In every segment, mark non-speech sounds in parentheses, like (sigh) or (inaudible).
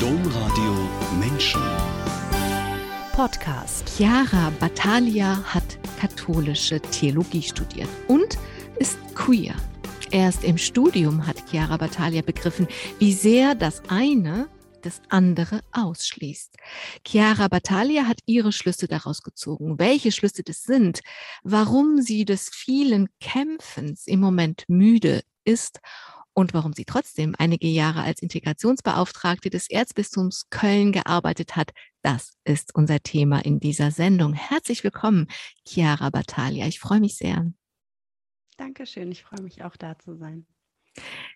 Domradio Menschen. Podcast. Chiara Battaglia hat katholische Theologie studiert und ist queer. Erst im Studium hat Chiara Battaglia begriffen, wie sehr das eine das andere ausschließt. Chiara Battaglia hat ihre Schlüsse daraus gezogen. Welche Schlüsse das sind, warum sie des vielen Kämpfens im Moment müde ist und warum sie trotzdem einige Jahre als Integrationsbeauftragte des Erzbistums Köln gearbeitet hat, das ist unser Thema in dieser Sendung. Herzlich willkommen, Chiara Battaglia. Ich freue mich sehr. Dankeschön, ich freue mich auch da zu sein.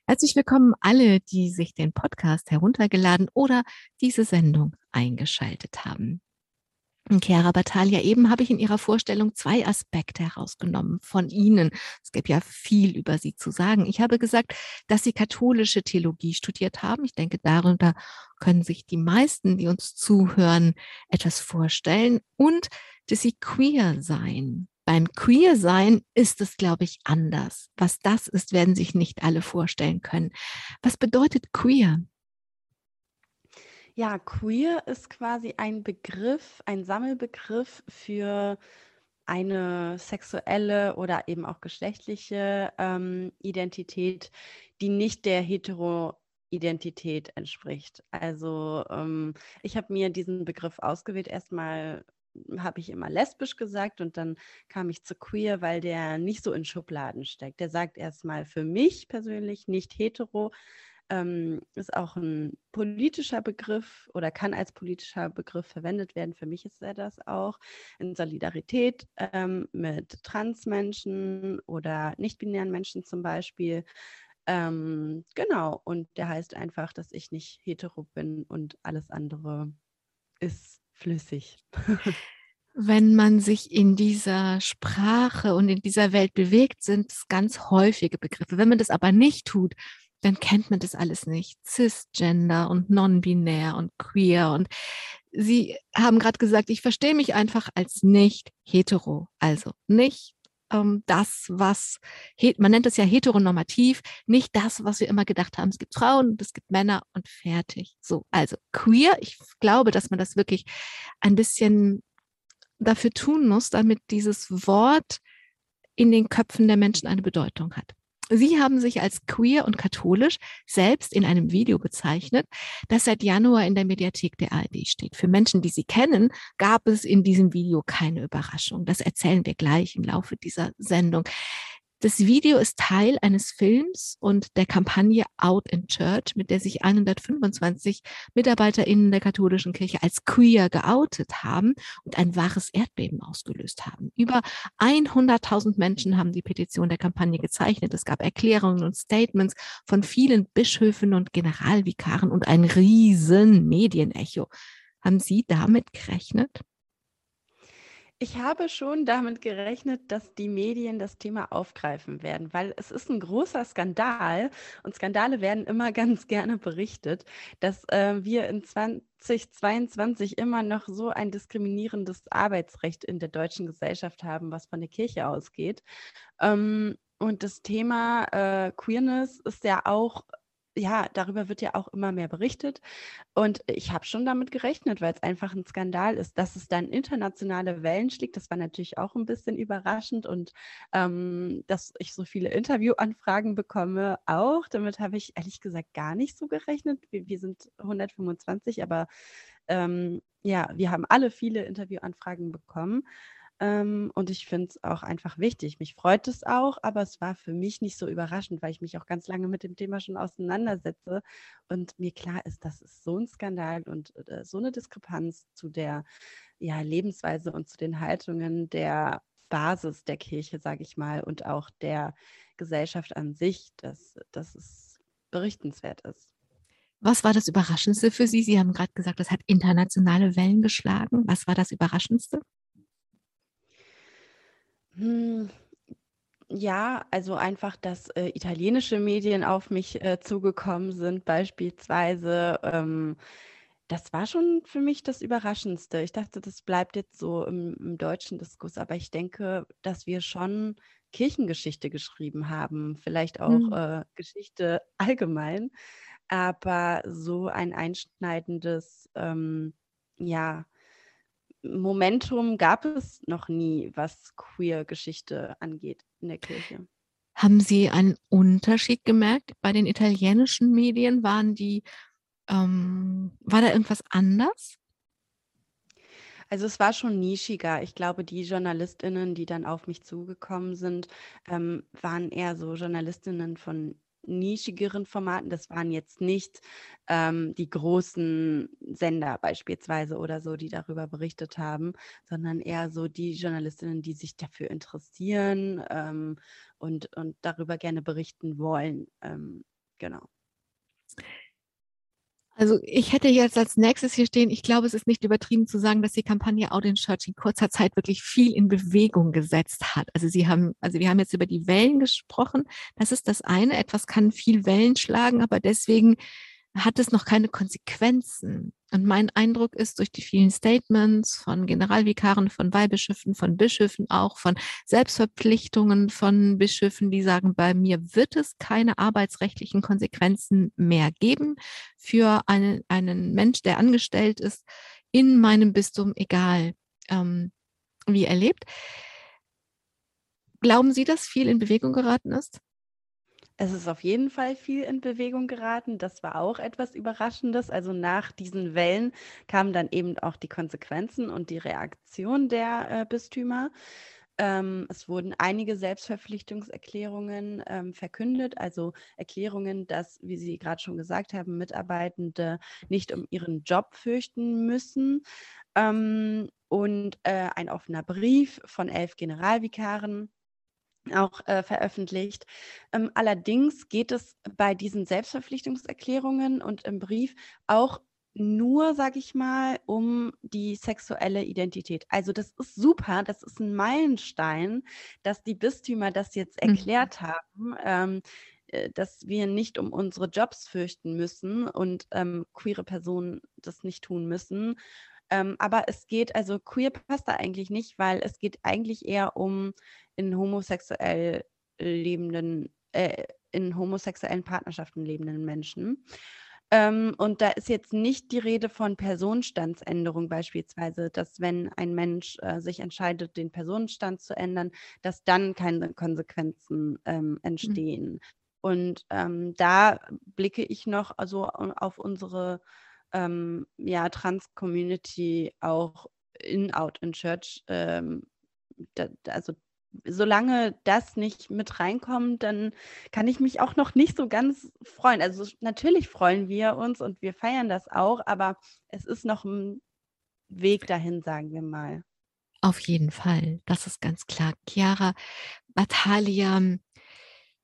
Herzlich willkommen alle, die sich den Podcast heruntergeladen oder diese Sendung eingeschaltet haben. Chiara Battaglia, eben habe ich in Ihrer Vorstellung zwei Aspekte herausgenommen von Ihnen. Es gibt ja viel über Sie zu sagen. Ich habe gesagt, dass Sie katholische Theologie studiert haben. Ich denke, darunter können sich die meisten, die uns zuhören, etwas vorstellen und dass Sie queer seien. Beim Queer-Sein ist es, glaube ich, anders. Was das ist, werden sich nicht alle vorstellen können. Was bedeutet queer? Ja, queer ist quasi ein Begriff, ein Sammelbegriff für eine sexuelle oder eben auch geschlechtliche ähm, Identität, die nicht der Hetero-Identität entspricht. Also ähm, ich habe mir diesen Begriff ausgewählt, erstmal habe ich immer lesbisch gesagt und dann kam ich zu queer, weil der nicht so in Schubladen steckt. Der sagt erstmal für mich persönlich nicht hetero, ähm, ist auch ein politischer Begriff oder kann als politischer Begriff verwendet werden. Für mich ist er das auch in Solidarität ähm, mit Transmenschen oder nicht-binären Menschen zum Beispiel. Ähm, genau, und der heißt einfach, dass ich nicht hetero bin und alles andere ist flüssig. (laughs) Wenn man sich in dieser Sprache und in dieser Welt bewegt, sind es ganz häufige Begriffe. Wenn man das aber nicht tut, dann kennt man das alles nicht. Cisgender und non-binär und queer. Und Sie haben gerade gesagt, ich verstehe mich einfach als nicht hetero. Also nicht ähm, das, was, man nennt es ja heteronormativ, nicht das, was wir immer gedacht haben. Es gibt Frauen, es gibt Männer und fertig. So, also queer, ich glaube, dass man das wirklich ein bisschen dafür tun muss, damit dieses Wort in den Köpfen der Menschen eine Bedeutung hat. Sie haben sich als queer und katholisch selbst in einem Video bezeichnet, das seit Januar in der Mediathek der ARD steht. Für Menschen, die Sie kennen, gab es in diesem Video keine Überraschung. Das erzählen wir gleich im Laufe dieser Sendung. Das Video ist Teil eines Films und der Kampagne Out in Church, mit der sich 125 MitarbeiterInnen der katholischen Kirche als queer geoutet haben und ein wahres Erdbeben ausgelöst haben. Über 100.000 Menschen haben die Petition der Kampagne gezeichnet. Es gab Erklärungen und Statements von vielen Bischöfen und Generalvikaren und ein riesen Medienecho. Haben Sie damit gerechnet? Ich habe schon damit gerechnet, dass die Medien das Thema aufgreifen werden, weil es ist ein großer Skandal und Skandale werden immer (laughs) ganz gerne berichtet, dass äh, wir in 2022 immer noch so ein diskriminierendes Arbeitsrecht in der deutschen Gesellschaft haben, was von der Kirche ausgeht. Ähm, und das Thema äh, Queerness ist ja auch ja, darüber wird ja auch immer mehr berichtet. Und ich habe schon damit gerechnet, weil es einfach ein Skandal ist, dass es dann internationale Wellen schlägt. Das war natürlich auch ein bisschen überraschend und ähm, dass ich so viele Interviewanfragen bekomme auch. Damit habe ich ehrlich gesagt gar nicht so gerechnet. Wir, wir sind 125, aber ähm, ja, wir haben alle viele Interviewanfragen bekommen. Ähm, und ich finde es auch einfach wichtig. Mich freut es auch, aber es war für mich nicht so überraschend, weil ich mich auch ganz lange mit dem Thema schon auseinandersetze und mir klar ist, dass es so ein Skandal und äh, so eine Diskrepanz zu der ja, Lebensweise und zu den Haltungen der Basis der Kirche, sage ich mal, und auch der Gesellschaft an sich, dass, dass es berichtenswert ist. Was war das Überraschendste für Sie? Sie haben gerade gesagt, es hat internationale Wellen geschlagen. Was war das Überraschendste? Hm, ja, also einfach, dass äh, italienische Medien auf mich äh, zugekommen sind, beispielsweise. Ähm, das war schon für mich das Überraschendste. Ich dachte, das bleibt jetzt so im, im deutschen Diskurs, aber ich denke, dass wir schon Kirchengeschichte geschrieben haben, vielleicht auch Mhm. äh, Geschichte allgemein. aber so ein einschneidendes, ähm, ja, Momentum gab es noch nie, was Queer-Geschichte angeht in der Kirche. Haben Sie einen Unterschied gemerkt? Bei den italienischen Medien waren die, ähm, war da irgendwas anders? Also es war schon nischiger. Ich glaube, die JournalistInnen, die dann auf mich zugekommen sind, ähm, waren eher so JournalistInnen von nischigeren Formaten. Das waren jetzt nicht ähm, die großen Sender beispielsweise oder so, die darüber berichtet haben, sondern eher so die Journalistinnen, die sich dafür interessieren ähm, und, und darüber gerne berichten wollen. Ähm, genau. Also ich hätte jetzt als nächstes hier stehen, ich glaube, es ist nicht übertrieben zu sagen, dass die Kampagne in Church in kurzer Zeit wirklich viel in Bewegung gesetzt hat. Also sie haben, also wir haben jetzt über die Wellen gesprochen. Das ist das eine. Etwas kann viel Wellen schlagen, aber deswegen hat es noch keine Konsequenzen. Und mein Eindruck ist durch die vielen Statements von Generalvikaren, von Weihbischöfen, von Bischöfen auch, von Selbstverpflichtungen von Bischöfen, die sagen, bei mir wird es keine arbeitsrechtlichen Konsequenzen mehr geben für einen, einen Mensch, der angestellt ist in meinem Bistum, egal ähm, wie er lebt. Glauben Sie, dass viel in Bewegung geraten ist? Es ist auf jeden Fall viel in Bewegung geraten. Das war auch etwas Überraschendes. Also nach diesen Wellen kamen dann eben auch die Konsequenzen und die Reaktion der äh, Bistümer. Ähm, es wurden einige Selbstverpflichtungserklärungen ähm, verkündet, also Erklärungen, dass, wie Sie gerade schon gesagt haben, Mitarbeitende nicht um ihren Job fürchten müssen. Ähm, und äh, ein offener Brief von elf Generalvikaren auch äh, veröffentlicht. Ähm, allerdings geht es bei diesen Selbstverpflichtungserklärungen und im Brief auch nur, sage ich mal, um die sexuelle Identität. Also das ist super, das ist ein Meilenstein, dass die Bistümer das jetzt mhm. erklärt mhm. haben. Ähm, äh, dass wir nicht um unsere Jobs fürchten müssen und ähm, queere Personen das nicht tun müssen. Ähm, aber es geht, also queer passt da eigentlich nicht, weil es geht eigentlich eher um in homosexuell lebenden, äh, in homosexuellen Partnerschaften lebenden Menschen. Ähm, und da ist jetzt nicht die Rede von Personenstandsänderung beispielsweise, dass wenn ein Mensch äh, sich entscheidet, den Personenstand zu ändern, dass dann keine Konsequenzen ähm, entstehen. Mhm. Und ähm, da blicke ich noch also auf unsere ähm, ja, Trans-Community auch in Out in Church. Ähm, da, also solange das nicht mit reinkommt, dann kann ich mich auch noch nicht so ganz freuen. Also natürlich freuen wir uns und wir feiern das auch, aber es ist noch ein Weg dahin, sagen wir mal. Auf jeden Fall, das ist ganz klar. Chiara, Natalia,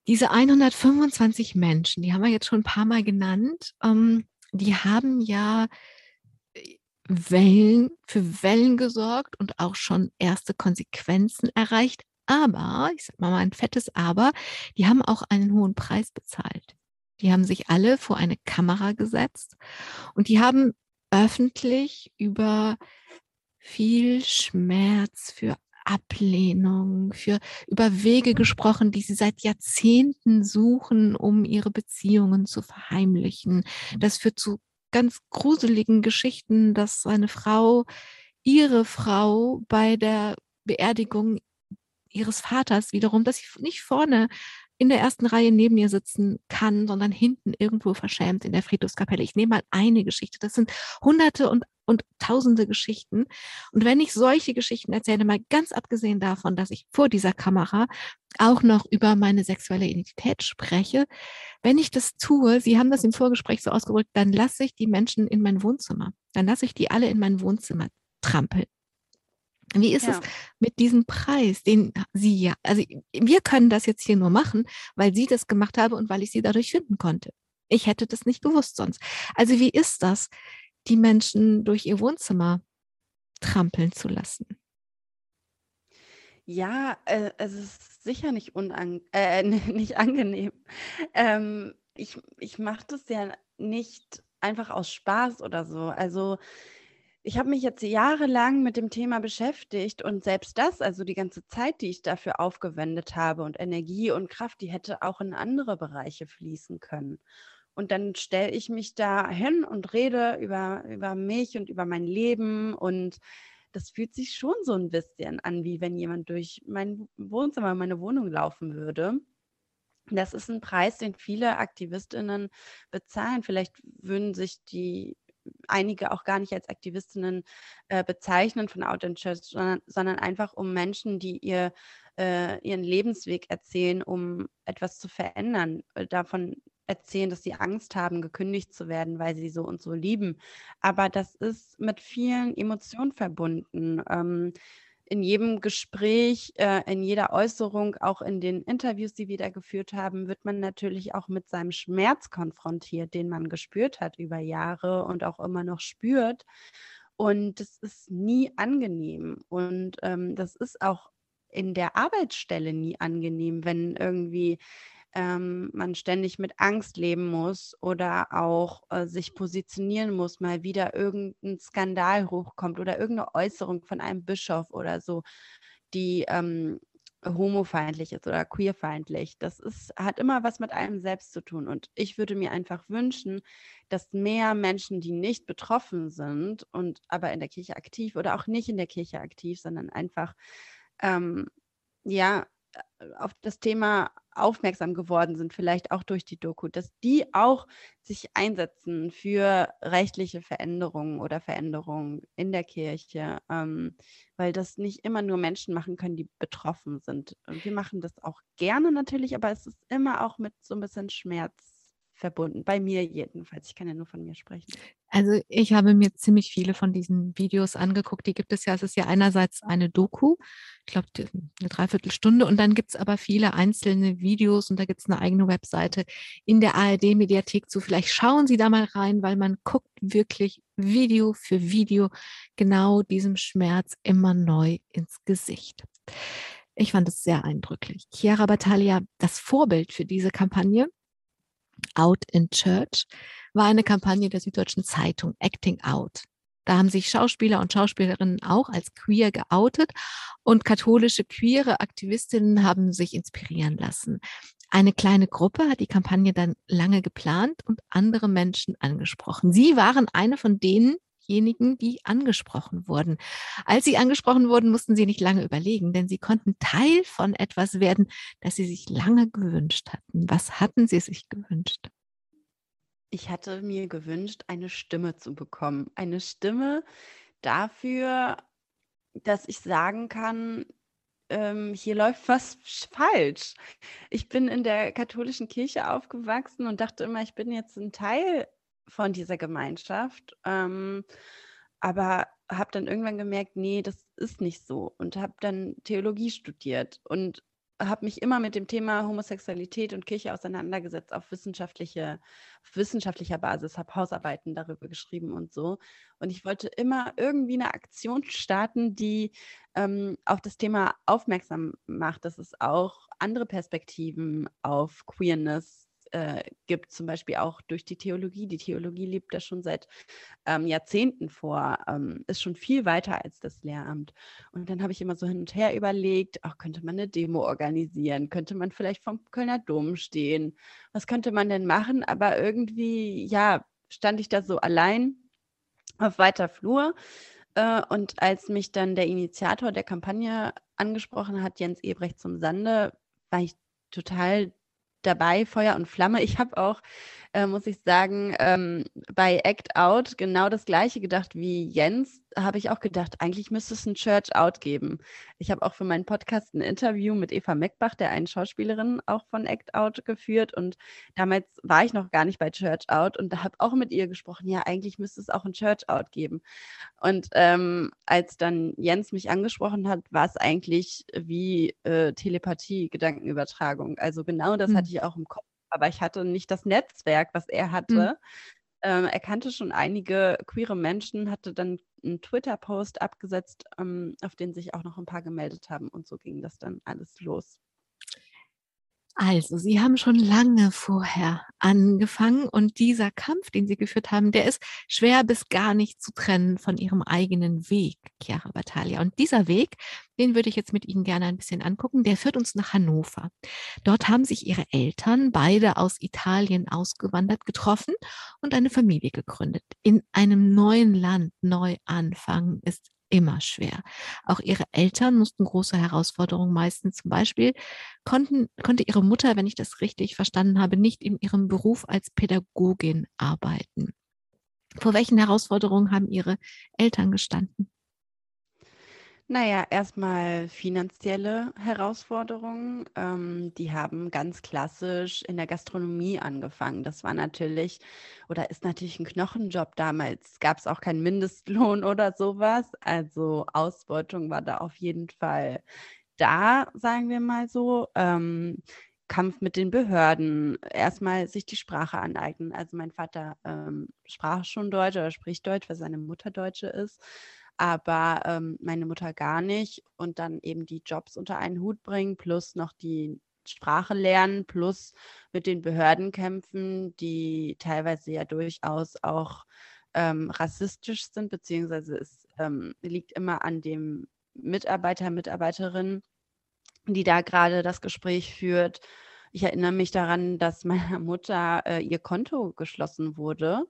diese 125 Menschen, die haben wir jetzt schon ein paar Mal genannt. Ähm, die haben ja äh, Wellen, für Wellen gesorgt und auch schon erste Konsequenzen erreicht. Aber, ich sag mal ein fettes Aber, die haben auch einen hohen Preis bezahlt. Die haben sich alle vor eine Kamera gesetzt und die haben öffentlich über viel Schmerz für Ablehnung, für über Wege gesprochen, die sie seit Jahrzehnten suchen, um ihre Beziehungen zu verheimlichen. Mhm. Das führt zu ganz gruseligen Geschichten, dass eine Frau ihre Frau bei der Beerdigung ihres Vaters wiederum, dass sie nicht vorne in der ersten Reihe neben ihr sitzen kann, sondern hinten irgendwo verschämt in der Friedhofskapelle. Ich nehme mal eine Geschichte. Das sind hunderte und, und tausende Geschichten. Und wenn ich solche Geschichten erzähle, mal ganz abgesehen davon, dass ich vor dieser Kamera auch noch über meine sexuelle Identität spreche, wenn ich das tue, Sie haben das im Vorgespräch so ausgedrückt, dann lasse ich die Menschen in mein Wohnzimmer. Dann lasse ich die alle in mein Wohnzimmer trampeln. Wie ist ja. es mit diesem Preis, den Sie ja, also wir können das jetzt hier nur machen, weil Sie das gemacht haben und weil ich Sie dadurch finden konnte. Ich hätte das nicht gewusst sonst. Also wie ist das, die Menschen durch ihr Wohnzimmer trampeln zu lassen? Ja, äh, es ist sicher nicht, unang äh, (laughs) nicht angenehm. Ähm, ich ich mache das ja nicht einfach aus Spaß oder so. Also ich habe mich jetzt jahrelang mit dem Thema beschäftigt und selbst das, also die ganze Zeit, die ich dafür aufgewendet habe und Energie und Kraft, die hätte auch in andere Bereiche fließen können. Und dann stelle ich mich da hin und rede über, über mich und über mein Leben. Und das fühlt sich schon so ein bisschen an, wie wenn jemand durch mein Wohnzimmer, meine Wohnung laufen würde. Das ist ein Preis, den viele Aktivistinnen bezahlen. Vielleicht würden sich die einige auch gar nicht als Aktivistinnen äh, bezeichnen von Out in Church, sondern, sondern einfach um Menschen, die ihr äh, ihren Lebensweg erzählen, um etwas zu verändern, äh, davon erzählen, dass sie Angst haben, gekündigt zu werden, weil sie so und so lieben. Aber das ist mit vielen Emotionen verbunden. Ähm, in jedem Gespräch, äh, in jeder Äußerung, auch in den Interviews, die wir da geführt haben, wird man natürlich auch mit seinem Schmerz konfrontiert, den man gespürt hat über Jahre und auch immer noch spürt. Und das ist nie angenehm. Und ähm, das ist auch in der Arbeitsstelle nie angenehm, wenn irgendwie ähm, man ständig mit Angst leben muss oder auch äh, sich positionieren muss, mal wieder irgendein Skandal hochkommt oder irgendeine Äußerung von einem Bischof oder so, die ähm, homofeindlich ist oder queerfeindlich. Das ist, hat immer was mit einem selbst zu tun. Und ich würde mir einfach wünschen, dass mehr Menschen, die nicht betroffen sind und aber in der Kirche aktiv oder auch nicht in der Kirche aktiv, sondern einfach ähm, ja auf das Thema aufmerksam geworden sind, vielleicht auch durch die Doku, dass die auch sich einsetzen für rechtliche Veränderungen oder Veränderungen in der Kirche, ähm, weil das nicht immer nur Menschen machen können, die betroffen sind. Und wir machen das auch gerne natürlich, aber es ist immer auch mit so ein bisschen Schmerz verbunden. Bei mir jedenfalls. Ich kann ja nur von mir sprechen. Also ich habe mir ziemlich viele von diesen Videos angeguckt. Die gibt es ja. Es ist ja einerseits eine Doku, ich glaube eine Dreiviertelstunde. Und dann gibt es aber viele einzelne Videos und da gibt es eine eigene Webseite in der ARD-Mediathek zu. Vielleicht schauen Sie da mal rein, weil man guckt wirklich Video für Video genau diesem Schmerz immer neu ins Gesicht. Ich fand es sehr eindrücklich. Chiara Battaglia, das Vorbild für diese Kampagne, Out in Church war eine Kampagne der Süddeutschen Zeitung Acting Out. Da haben sich Schauspieler und Schauspielerinnen auch als queer geoutet und katholische queere Aktivistinnen haben sich inspirieren lassen. Eine kleine Gruppe hat die Kampagne dann lange geplant und andere Menschen angesprochen. Sie waren eine von denen, diejenigen, die angesprochen wurden. Als sie angesprochen wurden, mussten sie nicht lange überlegen, denn sie konnten Teil von etwas werden, das sie sich lange gewünscht hatten. Was hatten sie sich gewünscht? Ich hatte mir gewünscht, eine Stimme zu bekommen. Eine Stimme dafür, dass ich sagen kann, ähm, hier läuft was falsch. Ich bin in der katholischen Kirche aufgewachsen und dachte immer, ich bin jetzt ein Teil von dieser Gemeinschaft. Ähm, aber habe dann irgendwann gemerkt, nee, das ist nicht so und habe dann Theologie studiert und habe mich immer mit dem Thema Homosexualität und Kirche auseinandergesetzt auf wissenschaftliche, auf wissenschaftlicher Basis, habe Hausarbeiten darüber geschrieben und so. Und ich wollte immer irgendwie eine Aktion starten, die ähm, auf das Thema aufmerksam macht, dass es auch andere Perspektiven auf Queerness äh, gibt, zum Beispiel auch durch die Theologie. Die Theologie lebt da schon seit ähm, Jahrzehnten vor, ähm, ist schon viel weiter als das Lehramt. Und dann habe ich immer so hin und her überlegt, auch könnte man eine Demo organisieren, könnte man vielleicht vom Kölner Dom stehen, was könnte man denn machen? Aber irgendwie, ja, stand ich da so allein auf weiter Flur. Äh, und als mich dann der Initiator der Kampagne angesprochen hat, Jens Ebrecht zum Sande, war ich total dabei, Feuer und Flamme. Ich habe auch, äh, muss ich sagen, ähm, bei Act Out genau das gleiche gedacht wie Jens. Habe ich auch gedacht, eigentlich müsste es ein Church Out geben. Ich habe auch für meinen Podcast ein Interview mit Eva Meckbach, der einen Schauspielerin auch von Act Out geführt. Und damals war ich noch gar nicht bei Church Out und da habe auch mit ihr gesprochen, ja, eigentlich müsste es auch ein Church Out geben. Und ähm, als dann Jens mich angesprochen hat, war es eigentlich wie äh, Telepathie, Gedankenübertragung. Also genau das mhm. hatte ich auch im Kopf, aber ich hatte nicht das Netzwerk, was er hatte. Mhm. Ähm, er kannte schon einige queere Menschen, hatte dann einen Twitter-Post abgesetzt, ähm, auf den sich auch noch ein paar gemeldet haben und so ging das dann alles los. Also, Sie haben schon lange vorher angefangen und dieser Kampf, den Sie geführt haben, der ist schwer bis gar nicht zu trennen von Ihrem eigenen Weg, Chiara Battaglia. Und dieser Weg, den würde ich jetzt mit Ihnen gerne ein bisschen angucken, der führt uns nach Hannover. Dort haben sich Ihre Eltern, beide aus Italien ausgewandert, getroffen und eine Familie gegründet. In einem neuen Land neu anfangen ist immer schwer. Auch ihre Eltern mussten große Herausforderungen meisten. Zum Beispiel konnten, konnte ihre Mutter, wenn ich das richtig verstanden habe, nicht in ihrem Beruf als Pädagogin arbeiten. Vor welchen Herausforderungen haben ihre Eltern gestanden? Naja, erstmal finanzielle Herausforderungen. Ähm, die haben ganz klassisch in der Gastronomie angefangen. Das war natürlich oder ist natürlich ein Knochenjob damals. Gab es auch keinen Mindestlohn (laughs) oder sowas. Also Ausbeutung war da auf jeden Fall da, sagen wir mal so. Ähm, Kampf mit den Behörden, erstmal sich die Sprache aneignen. Also mein Vater ähm, sprach schon Deutsch oder spricht Deutsch, weil seine Mutter Deutsche ist aber ähm, meine Mutter gar nicht. Und dann eben die Jobs unter einen Hut bringen, plus noch die Sprache lernen, plus mit den Behörden kämpfen, die teilweise ja durchaus auch ähm, rassistisch sind, beziehungsweise es ähm, liegt immer an dem Mitarbeiter, Mitarbeiterin, die da gerade das Gespräch führt. Ich erinnere mich daran, dass meiner Mutter äh, ihr Konto geschlossen wurde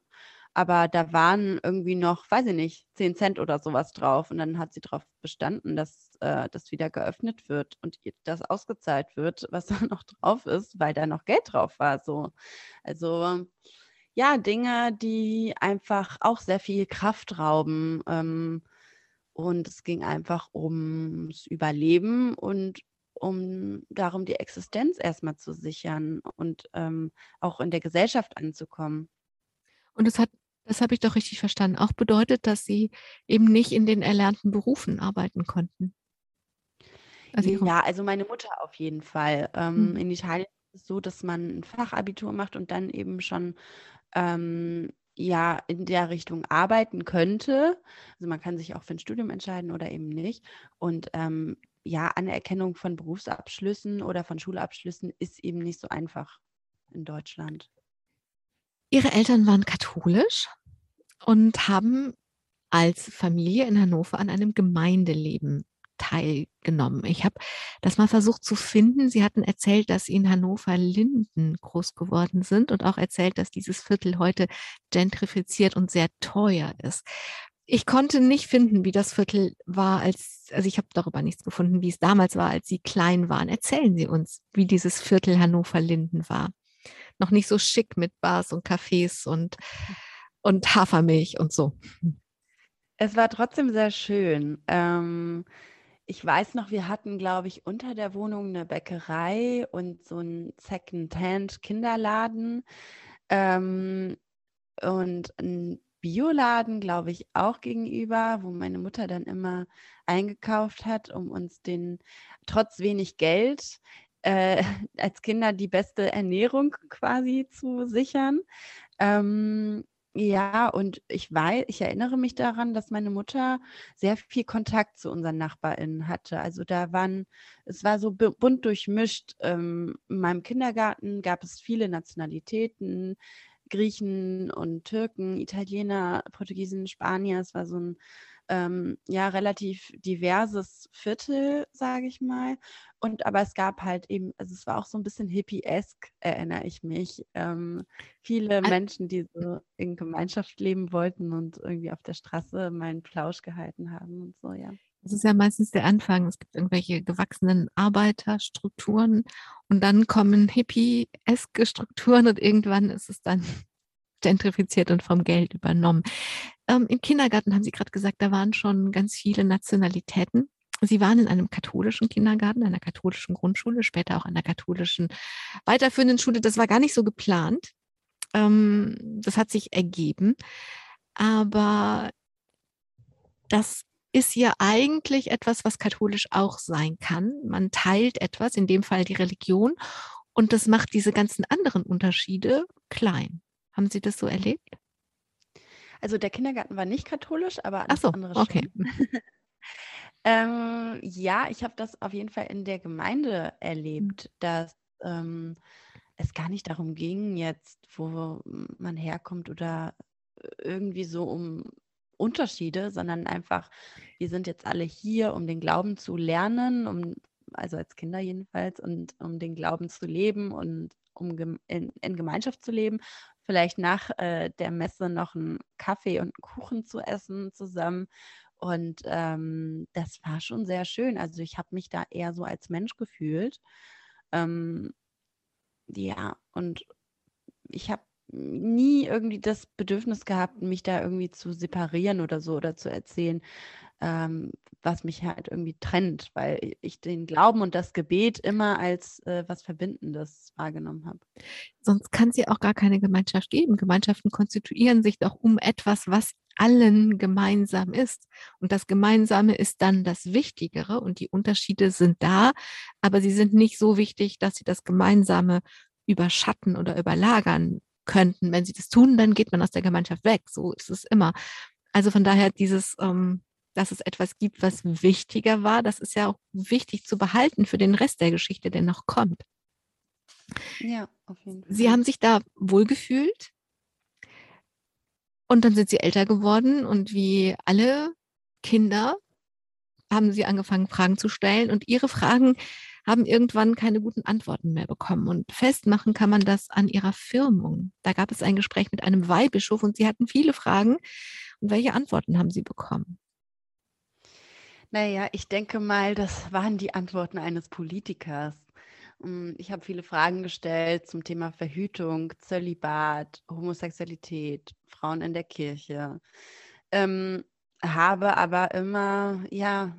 aber da waren irgendwie noch, weiß ich nicht, 10 Cent oder sowas drauf. Und dann hat sie darauf bestanden, dass äh, das wieder geöffnet wird und das ausgezahlt wird, was (laughs) da noch drauf ist, weil da noch Geld drauf war. So. Also ja, Dinge, die einfach auch sehr viel Kraft rauben. Ähm, und es ging einfach ums Überleben und um darum, die Existenz erstmal zu sichern und ähm, auch in der Gesellschaft anzukommen. Und es hat das habe ich doch richtig verstanden. Auch bedeutet, dass Sie eben nicht in den erlernten Berufen arbeiten konnten. Also ja, also meine Mutter auf jeden Fall. Ähm, hm. In Italien ist es so, dass man ein Fachabitur macht und dann eben schon ähm, ja in der Richtung arbeiten könnte. Also man kann sich auch für ein Studium entscheiden oder eben nicht. Und ähm, ja, Anerkennung von Berufsabschlüssen oder von Schulabschlüssen ist eben nicht so einfach in Deutschland. Ihre Eltern waren katholisch und haben als Familie in Hannover an einem Gemeindeleben teilgenommen. Ich habe das mal versucht zu finden. Sie hatten erzählt, dass Sie in Hannover Linden groß geworden sind und auch erzählt, dass dieses Viertel heute gentrifiziert und sehr teuer ist. Ich konnte nicht finden, wie das Viertel war, als, also ich habe darüber nichts gefunden, wie es damals war, als Sie klein waren. Erzählen Sie uns, wie dieses Viertel Hannover Linden war noch nicht so schick mit Bars und Cafés und, und Hafermilch und so. Es war trotzdem sehr schön. Ähm, ich weiß noch, wir hatten, glaube ich, unter der Wohnung eine Bäckerei und so einen Second-Hand-Kinderladen ähm, und ein Bioladen, glaube ich, auch gegenüber, wo meine Mutter dann immer eingekauft hat, um uns den trotz wenig Geld äh, als Kinder die beste Ernährung quasi zu sichern. Ähm, ja, und ich weiß, ich erinnere mich daran, dass meine Mutter sehr viel Kontakt zu unseren NachbarInnen hatte. Also da waren, es war so bunt durchmischt. Ähm, in meinem Kindergarten gab es viele Nationalitäten, Griechen und Türken, Italiener, Portugiesen, Spanier. Es war so ein ähm, ja relativ diverses Viertel, sage ich mal. Und aber es gab halt eben, also es war auch so ein bisschen hippie-esk, erinnere ich mich. Ähm, viele Menschen, die so in Gemeinschaft leben wollten und irgendwie auf der Straße meinen Plausch gehalten haben und so, ja. Das ist ja meistens der Anfang. Es gibt irgendwelche gewachsenen Arbeiterstrukturen und dann kommen hippie-eske Strukturen und irgendwann ist es dann gentrifiziert und vom Geld übernommen. Ähm, Im Kindergarten haben Sie gerade gesagt, da waren schon ganz viele Nationalitäten. Sie waren in einem katholischen Kindergarten, einer katholischen Grundschule, später auch einer katholischen weiterführenden Schule. Das war gar nicht so geplant. Ähm, das hat sich ergeben. Aber das ist ja eigentlich etwas, was katholisch auch sein kann. Man teilt etwas, in dem Fall die Religion, und das macht diese ganzen anderen Unterschiede klein. Haben Sie das so erlebt? Also der Kindergarten war nicht katholisch, aber alles so, andere schon. Okay. (laughs) ähm, ja, ich habe das auf jeden Fall in der Gemeinde erlebt, mhm. dass ähm, es gar nicht darum ging, jetzt, wo man herkommt oder irgendwie so um Unterschiede, sondern einfach, wir sind jetzt alle hier, um den Glauben zu lernen, um, also als Kinder jedenfalls, und um den Glauben zu leben und um in, in Gemeinschaft zu leben. Vielleicht nach äh, der Messe noch einen Kaffee und einen Kuchen zu essen zusammen. Und ähm, das war schon sehr schön. Also ich habe mich da eher so als Mensch gefühlt. Ähm, ja, und ich habe nie irgendwie das Bedürfnis gehabt, mich da irgendwie zu separieren oder so oder zu erzählen, ähm, was mich halt irgendwie trennt, weil ich den Glauben und das Gebet immer als äh, was Verbindendes wahrgenommen habe. Sonst kann es ja auch gar keine Gemeinschaft geben. Gemeinschaften konstituieren sich doch um etwas, was allen gemeinsam ist. Und das Gemeinsame ist dann das Wichtigere und die Unterschiede sind da, aber sie sind nicht so wichtig, dass sie das Gemeinsame überschatten oder überlagern könnten. Wenn sie das tun, dann geht man aus der Gemeinschaft weg. So ist es immer. Also von daher dieses, ähm, dass es etwas gibt, was wichtiger war, das ist ja auch wichtig zu behalten für den Rest der Geschichte, der noch kommt. Ja, auf jeden Fall. Sie haben sich da wohlgefühlt und dann sind sie älter geworden und wie alle Kinder haben sie angefangen, Fragen zu stellen und ihre Fragen haben irgendwann keine guten Antworten mehr bekommen. Und festmachen kann man das an ihrer Firmung. Da gab es ein Gespräch mit einem Weihbischof und sie hatten viele Fragen. Und welche Antworten haben sie bekommen? Naja, ich denke mal, das waren die Antworten eines Politikers. Hm, ich habe viele Fragen gestellt zum Thema Verhütung, Zölibat, Homosexualität, Frauen in der Kirche. Ähm, habe aber immer ja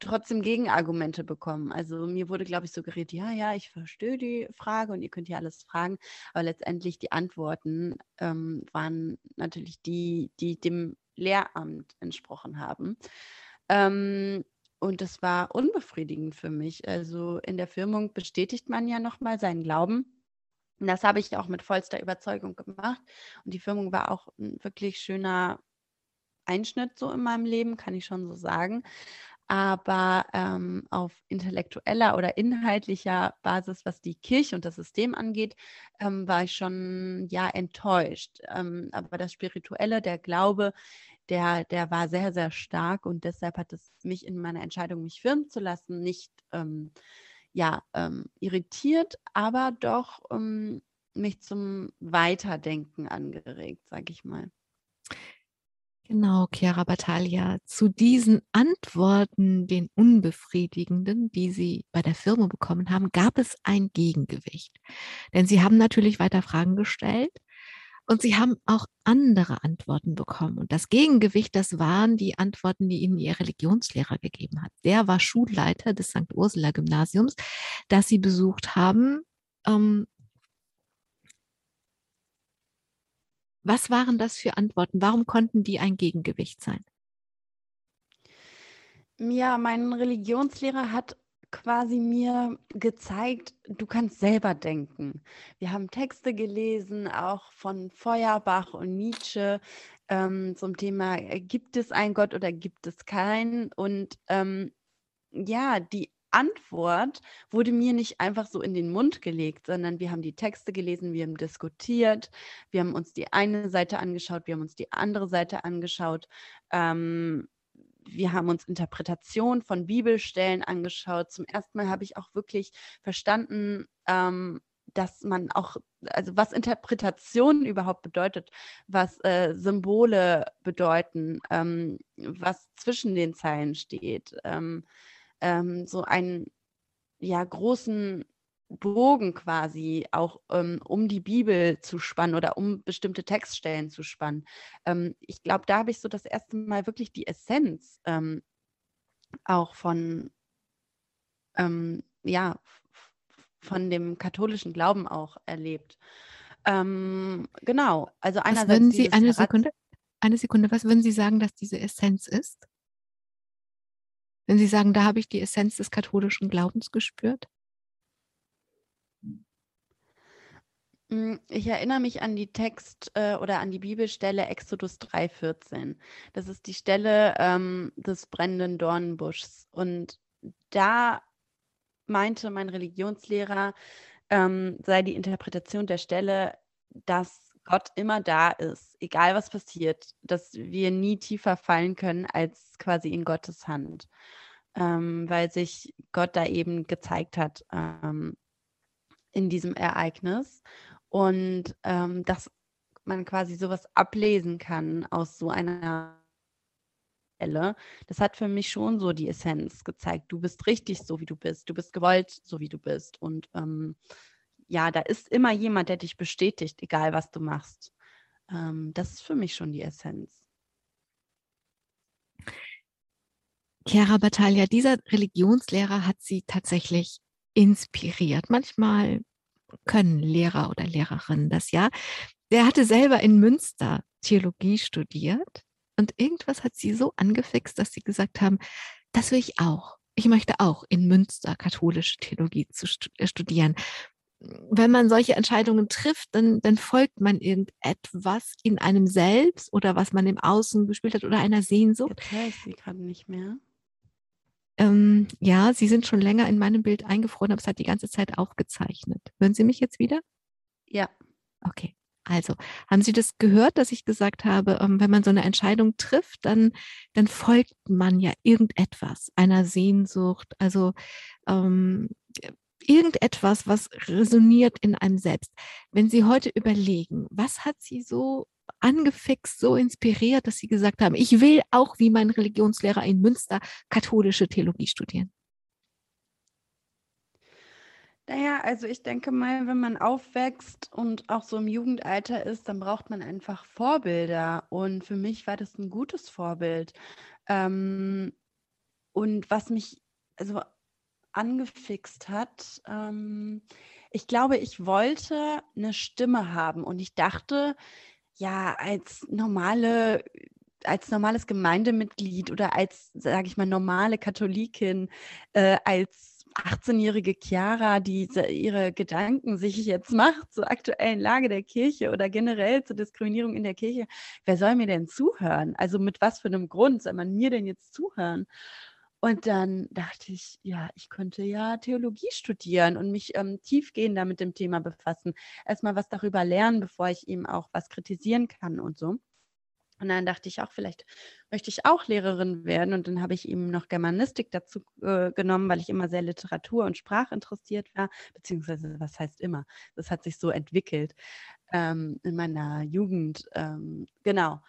trotzdem Gegenargumente bekommen. Also mir wurde, glaube ich, suggeriert, ja, ja, ich verstehe die Frage und ihr könnt ja alles fragen, aber letztendlich die Antworten ähm, waren natürlich die, die dem Lehramt entsprochen haben. Ähm, und das war unbefriedigend für mich. Also in der Firmung bestätigt man ja nochmal seinen Glauben. Und das habe ich auch mit vollster Überzeugung gemacht. Und die Firmung war auch ein wirklich schöner Einschnitt so in meinem Leben, kann ich schon so sagen aber ähm, auf intellektueller oder inhaltlicher Basis, was die Kirche und das System angeht, ähm, war ich schon ja enttäuscht. Ähm, aber das Spirituelle, der Glaube, der, der war sehr, sehr stark und deshalb hat es mich in meiner Entscheidung, mich firmen zu lassen, nicht ähm, ja, ähm, irritiert, aber doch ähm, mich zum Weiterdenken angeregt, sage ich mal. Genau, Chiara Battaglia. Zu diesen Antworten, den unbefriedigenden, die Sie bei der Firma bekommen haben, gab es ein Gegengewicht. Denn Sie haben natürlich weiter Fragen gestellt und Sie haben auch andere Antworten bekommen. Und das Gegengewicht, das waren die Antworten, die Ihnen Ihr Religionslehrer gegeben hat. Der war Schulleiter des St. Ursula Gymnasiums, das Sie besucht haben. Ähm, Was waren das für Antworten? Warum konnten die ein Gegengewicht sein? Ja, mein Religionslehrer hat quasi mir gezeigt, du kannst selber denken. Wir haben Texte gelesen, auch von Feuerbach und Nietzsche ähm, zum Thema, äh, gibt es einen Gott oder gibt es keinen? Und ähm, ja, die Antwort wurde mir nicht einfach so in den Mund gelegt, sondern wir haben die Texte gelesen, wir haben diskutiert, wir haben uns die eine Seite angeschaut, wir haben uns die andere Seite angeschaut. Ähm, wir haben uns Interpretation von Bibelstellen angeschaut. Zum ersten Mal habe ich auch wirklich verstanden, ähm, dass man auch, also was Interpretation überhaupt bedeutet, was äh, Symbole bedeuten, ähm, was zwischen den Zeilen steht. Ähm, ähm, so einen ja, großen Bogen quasi auch ähm, um die Bibel zu spannen oder um bestimmte Textstellen zu spannen. Ähm, ich glaube, da habe ich so das erste Mal wirklich die Essenz ähm, auch von, ähm, ja, von dem katholischen Glauben auch erlebt. Ähm, genau, also einerseits. Was würden Sie, eine Sekunde, eine Sekunde, was würden Sie sagen, dass diese Essenz ist? Wenn Sie sagen, da habe ich die Essenz des katholischen Glaubens gespürt? Ich erinnere mich an die Text äh, oder an die Bibelstelle Exodus 3,14. Das ist die Stelle ähm, des brennenden Dornenbuschs. Und da meinte mein Religionslehrer, ähm, sei die Interpretation der Stelle, dass Gott immer da ist, egal was passiert, dass wir nie tiefer fallen können als quasi in Gottes Hand, ähm, weil sich Gott da eben gezeigt hat ähm, in diesem Ereignis und ähm, dass man quasi sowas ablesen kann aus so einer Stelle. Das hat für mich schon so die Essenz gezeigt. Du bist richtig so, wie du bist. Du bist gewollt, so wie du bist. Und ähm, ja, da ist immer jemand, der dich bestätigt, egal was du machst. Ähm, das ist für mich schon die Essenz. Chiara Battaglia, dieser Religionslehrer hat sie tatsächlich inspiriert. Manchmal können Lehrer oder Lehrerinnen das ja. Der hatte selber in Münster Theologie studiert und irgendwas hat sie so angefixt, dass sie gesagt haben, das will ich auch. Ich möchte auch in Münster katholische Theologie zu äh, studieren wenn man solche Entscheidungen trifft, dann, dann folgt man irgendetwas in einem selbst oder was man im Außen gespielt hat oder einer Sehnsucht. Jetzt höre ich sie gerade nicht mehr. Ähm, ja, Sie sind schon länger in meinem Bild eingefroren, aber es hat die ganze Zeit aufgezeichnet. Hören Sie mich jetzt wieder? Ja. Okay. Also, haben Sie das gehört, dass ich gesagt habe, ähm, wenn man so eine Entscheidung trifft, dann, dann folgt man ja irgendetwas, einer Sehnsucht. Also ähm, irgendetwas, was resoniert in einem selbst. Wenn Sie heute überlegen, was hat Sie so angefixt, so inspiriert, dass Sie gesagt haben, ich will auch wie mein Religionslehrer in Münster katholische Theologie studieren? Naja, also ich denke mal, wenn man aufwächst und auch so im Jugendalter ist, dann braucht man einfach Vorbilder. Und für mich war das ein gutes Vorbild. Ähm, und was mich, also angefixt hat. Ähm, ich glaube, ich wollte eine Stimme haben und ich dachte, ja, als normale als normales Gemeindemitglied oder als, sage ich mal, normale Katholikin, äh, als 18-jährige Chiara, die ihre Gedanken sich jetzt macht zur aktuellen Lage der Kirche oder generell zur Diskriminierung in der Kirche, wer soll mir denn zuhören? Also mit was für einem Grund soll man mir denn jetzt zuhören? Und dann dachte ich, ja, ich könnte ja Theologie studieren und mich ähm, tiefgehender mit dem Thema befassen. Erstmal was darüber lernen, bevor ich ihm auch was kritisieren kann und so. Und dann dachte ich auch, vielleicht möchte ich auch Lehrerin werden. Und dann habe ich ihm noch Germanistik dazu äh, genommen, weil ich immer sehr Literatur- und Sprachinteressiert war. Beziehungsweise, was heißt immer? Das hat sich so entwickelt ähm, in meiner Jugend. Ähm, genau.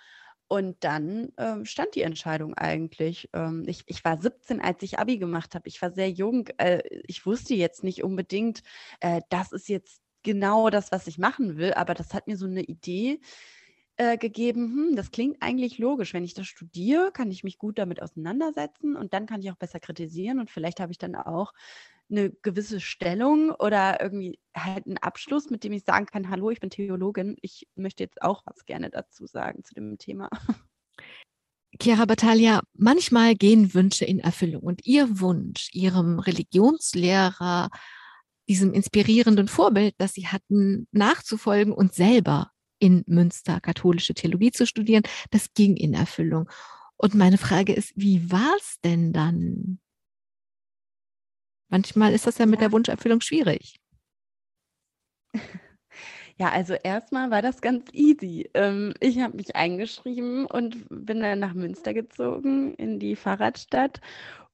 Und dann ähm, stand die Entscheidung eigentlich. Ähm, ich, ich, war 17, als ich Abi gemacht habe. Ich war sehr jung. Äh, ich wusste jetzt nicht unbedingt, äh, das ist jetzt genau das, was ich machen will, aber das hat mir so eine Idee äh, gegeben, hm, das klingt eigentlich logisch. Wenn ich das studiere, kann ich mich gut damit auseinandersetzen und dann kann ich auch besser kritisieren und vielleicht habe ich dann auch eine gewisse Stellung oder irgendwie halt einen Abschluss, mit dem ich sagen kann, hallo, ich bin Theologin, ich möchte jetzt auch was gerne dazu sagen zu dem Thema. (laughs) Chiara Battaglia, manchmal gehen Wünsche in Erfüllung und Ihr Wunsch, Ihrem Religionslehrer, diesem inspirierenden Vorbild, das Sie hatten, nachzufolgen und selber in Münster katholische Theologie zu studieren, das ging in Erfüllung. Und meine Frage ist, wie war es denn dann? Manchmal ist das ja mit der Wunscherfüllung schwierig. (laughs) Ja, also erstmal war das ganz easy. Ähm, ich habe mich eingeschrieben und bin dann nach Münster gezogen in die Fahrradstadt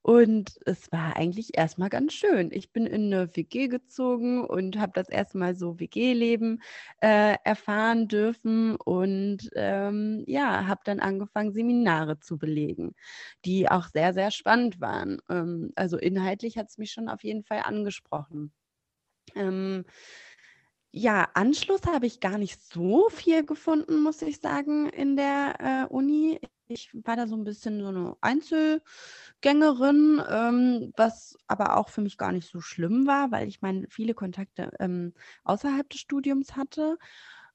und es war eigentlich erstmal ganz schön. Ich bin in eine WG gezogen und habe das erste Mal so WG-Leben äh, erfahren dürfen und ähm, ja, habe dann angefangen, Seminare zu belegen, die auch sehr, sehr spannend waren. Ähm, also inhaltlich hat es mich schon auf jeden Fall angesprochen. Ähm, ja, Anschluss habe ich gar nicht so viel gefunden, muss ich sagen, in der äh, Uni. Ich war da so ein bisschen so eine Einzelgängerin, ähm, was aber auch für mich gar nicht so schlimm war, weil ich meine, viele Kontakte ähm, außerhalb des Studiums hatte.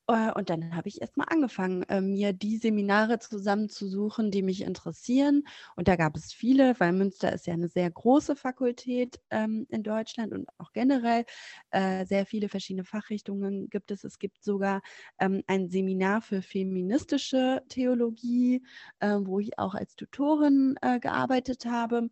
Äh, und dann habe ich erstmal angefangen, äh, mir die Seminare zusammenzusuchen, die mich interessieren. Und da gab es viele, weil Münster ist ja eine sehr große Fakultät ähm, in Deutschland und auch generell äh, sehr viele verschiedene Fachrichtungen gibt es. Es gibt sogar ähm, ein Seminar für feministische Theologie, wo ich auch als Tutorin gearbeitet habe.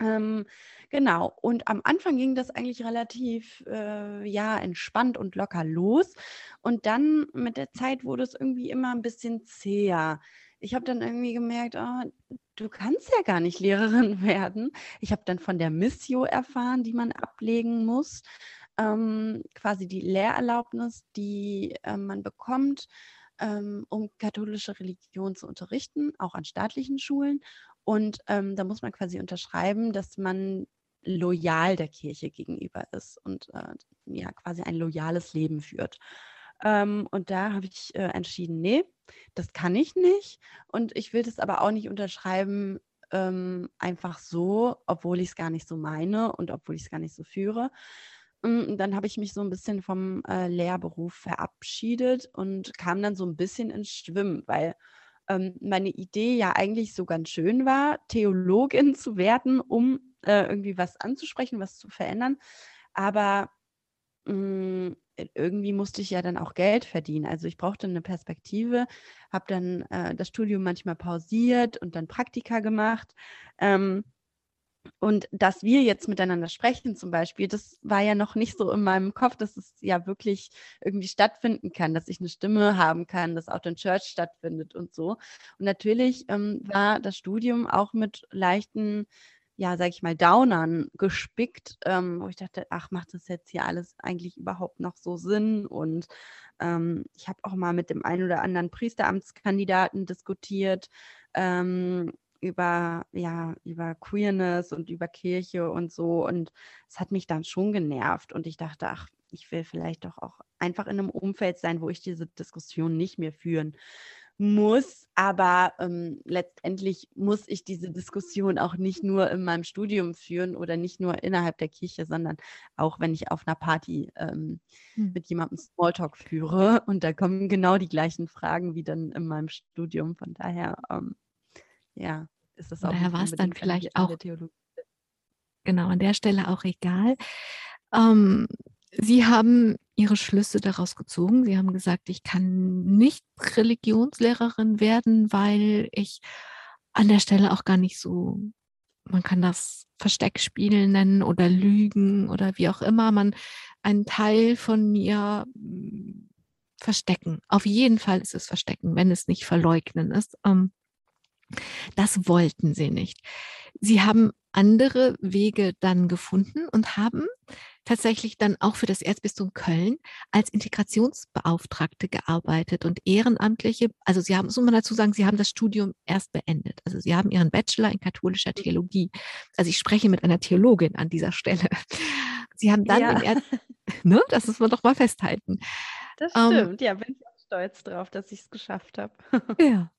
Ähm, genau. Und am Anfang ging das eigentlich relativ äh, ja entspannt und locker los. Und dann mit der Zeit wurde es irgendwie immer ein bisschen zäher. Ich habe dann irgendwie gemerkt, oh, du kannst ja gar nicht Lehrerin (laughs) werden. Ich habe dann von der Missio erfahren, die man ablegen muss. Ähm, quasi die Lehrerlaubnis, die äh, man bekommt, ähm, um katholische Religion zu unterrichten, auch an staatlichen Schulen. Und ähm, da muss man quasi unterschreiben, dass man loyal der Kirche gegenüber ist und äh, ja quasi ein loyales Leben führt. Ähm, und da habe ich äh, entschieden, nee, das kann ich nicht. Und ich will das aber auch nicht unterschreiben, ähm, einfach so, obwohl ich es gar nicht so meine und obwohl ich es gar nicht so führe. Und hm, dann habe ich mich so ein bisschen vom äh, Lehrberuf verabschiedet und kam dann so ein bisschen ins Schwimmen, weil ähm, meine Idee ja eigentlich so ganz schön war, Theologin (laughs) zu werden, um äh, irgendwie was anzusprechen, was zu verändern. Aber mh, hm, irgendwie musste ich ja dann auch Geld verdienen. Also ich brauchte eine Perspektive, habe dann äh, das Studium manchmal pausiert und dann Praktika gemacht. Ähm, und dass wir jetzt miteinander sprechen zum Beispiel, das war ja noch nicht so in meinem Kopf, dass es ja wirklich irgendwie stattfinden kann, dass ich eine Stimme haben kann, dass auch in Church stattfindet und so. Und natürlich ähm, war das Studium auch mit leichten, ja, sag ich mal, Downern gespickt, ähm, wo ich dachte, ach, macht das jetzt hier alles eigentlich überhaupt noch so Sinn? Und ähm, ich habe auch mal mit dem einen oder anderen Priesteramtskandidaten diskutiert. Ähm, über, ja, über Queerness und über Kirche und so. Und es hat mich dann schon genervt. Und ich dachte, ach, ich will vielleicht doch auch einfach in einem Umfeld sein, wo ich diese Diskussion nicht mehr führen muss. Aber ähm, letztendlich muss ich diese Diskussion auch nicht nur in meinem Studium führen oder nicht nur innerhalb der Kirche, sondern auch wenn ich auf einer Party ähm, hm. mit jemandem Smalltalk führe. Und da kommen genau die gleichen Fragen wie dann in meinem Studium. Von daher ähm, ja, ist das auch. Daher war es dann vielleicht auch. Genau, an der Stelle auch egal. Ähm, Sie haben Ihre Schlüsse daraus gezogen. Sie haben gesagt, ich kann nicht Religionslehrerin werden, weil ich an der Stelle auch gar nicht so, man kann das Versteckspielen nennen oder Lügen oder wie auch immer, man einen Teil von mir hm, verstecken. Auf jeden Fall ist es verstecken, wenn es nicht verleugnen ist. Ähm, das wollten sie nicht. Sie haben andere Wege dann gefunden und haben tatsächlich dann auch für das Erzbistum Köln als Integrationsbeauftragte gearbeitet und Ehrenamtliche, also Sie haben, muss man dazu sagen, Sie haben das Studium erst beendet. Also Sie haben Ihren Bachelor in katholischer Theologie. Also ich spreche mit einer Theologin an dieser Stelle. Sie haben dann, ja. (laughs) ne, das muss man doch mal festhalten. Das ähm, stimmt, um, ja, bin ich auch stolz drauf, dass ich es geschafft habe. ja,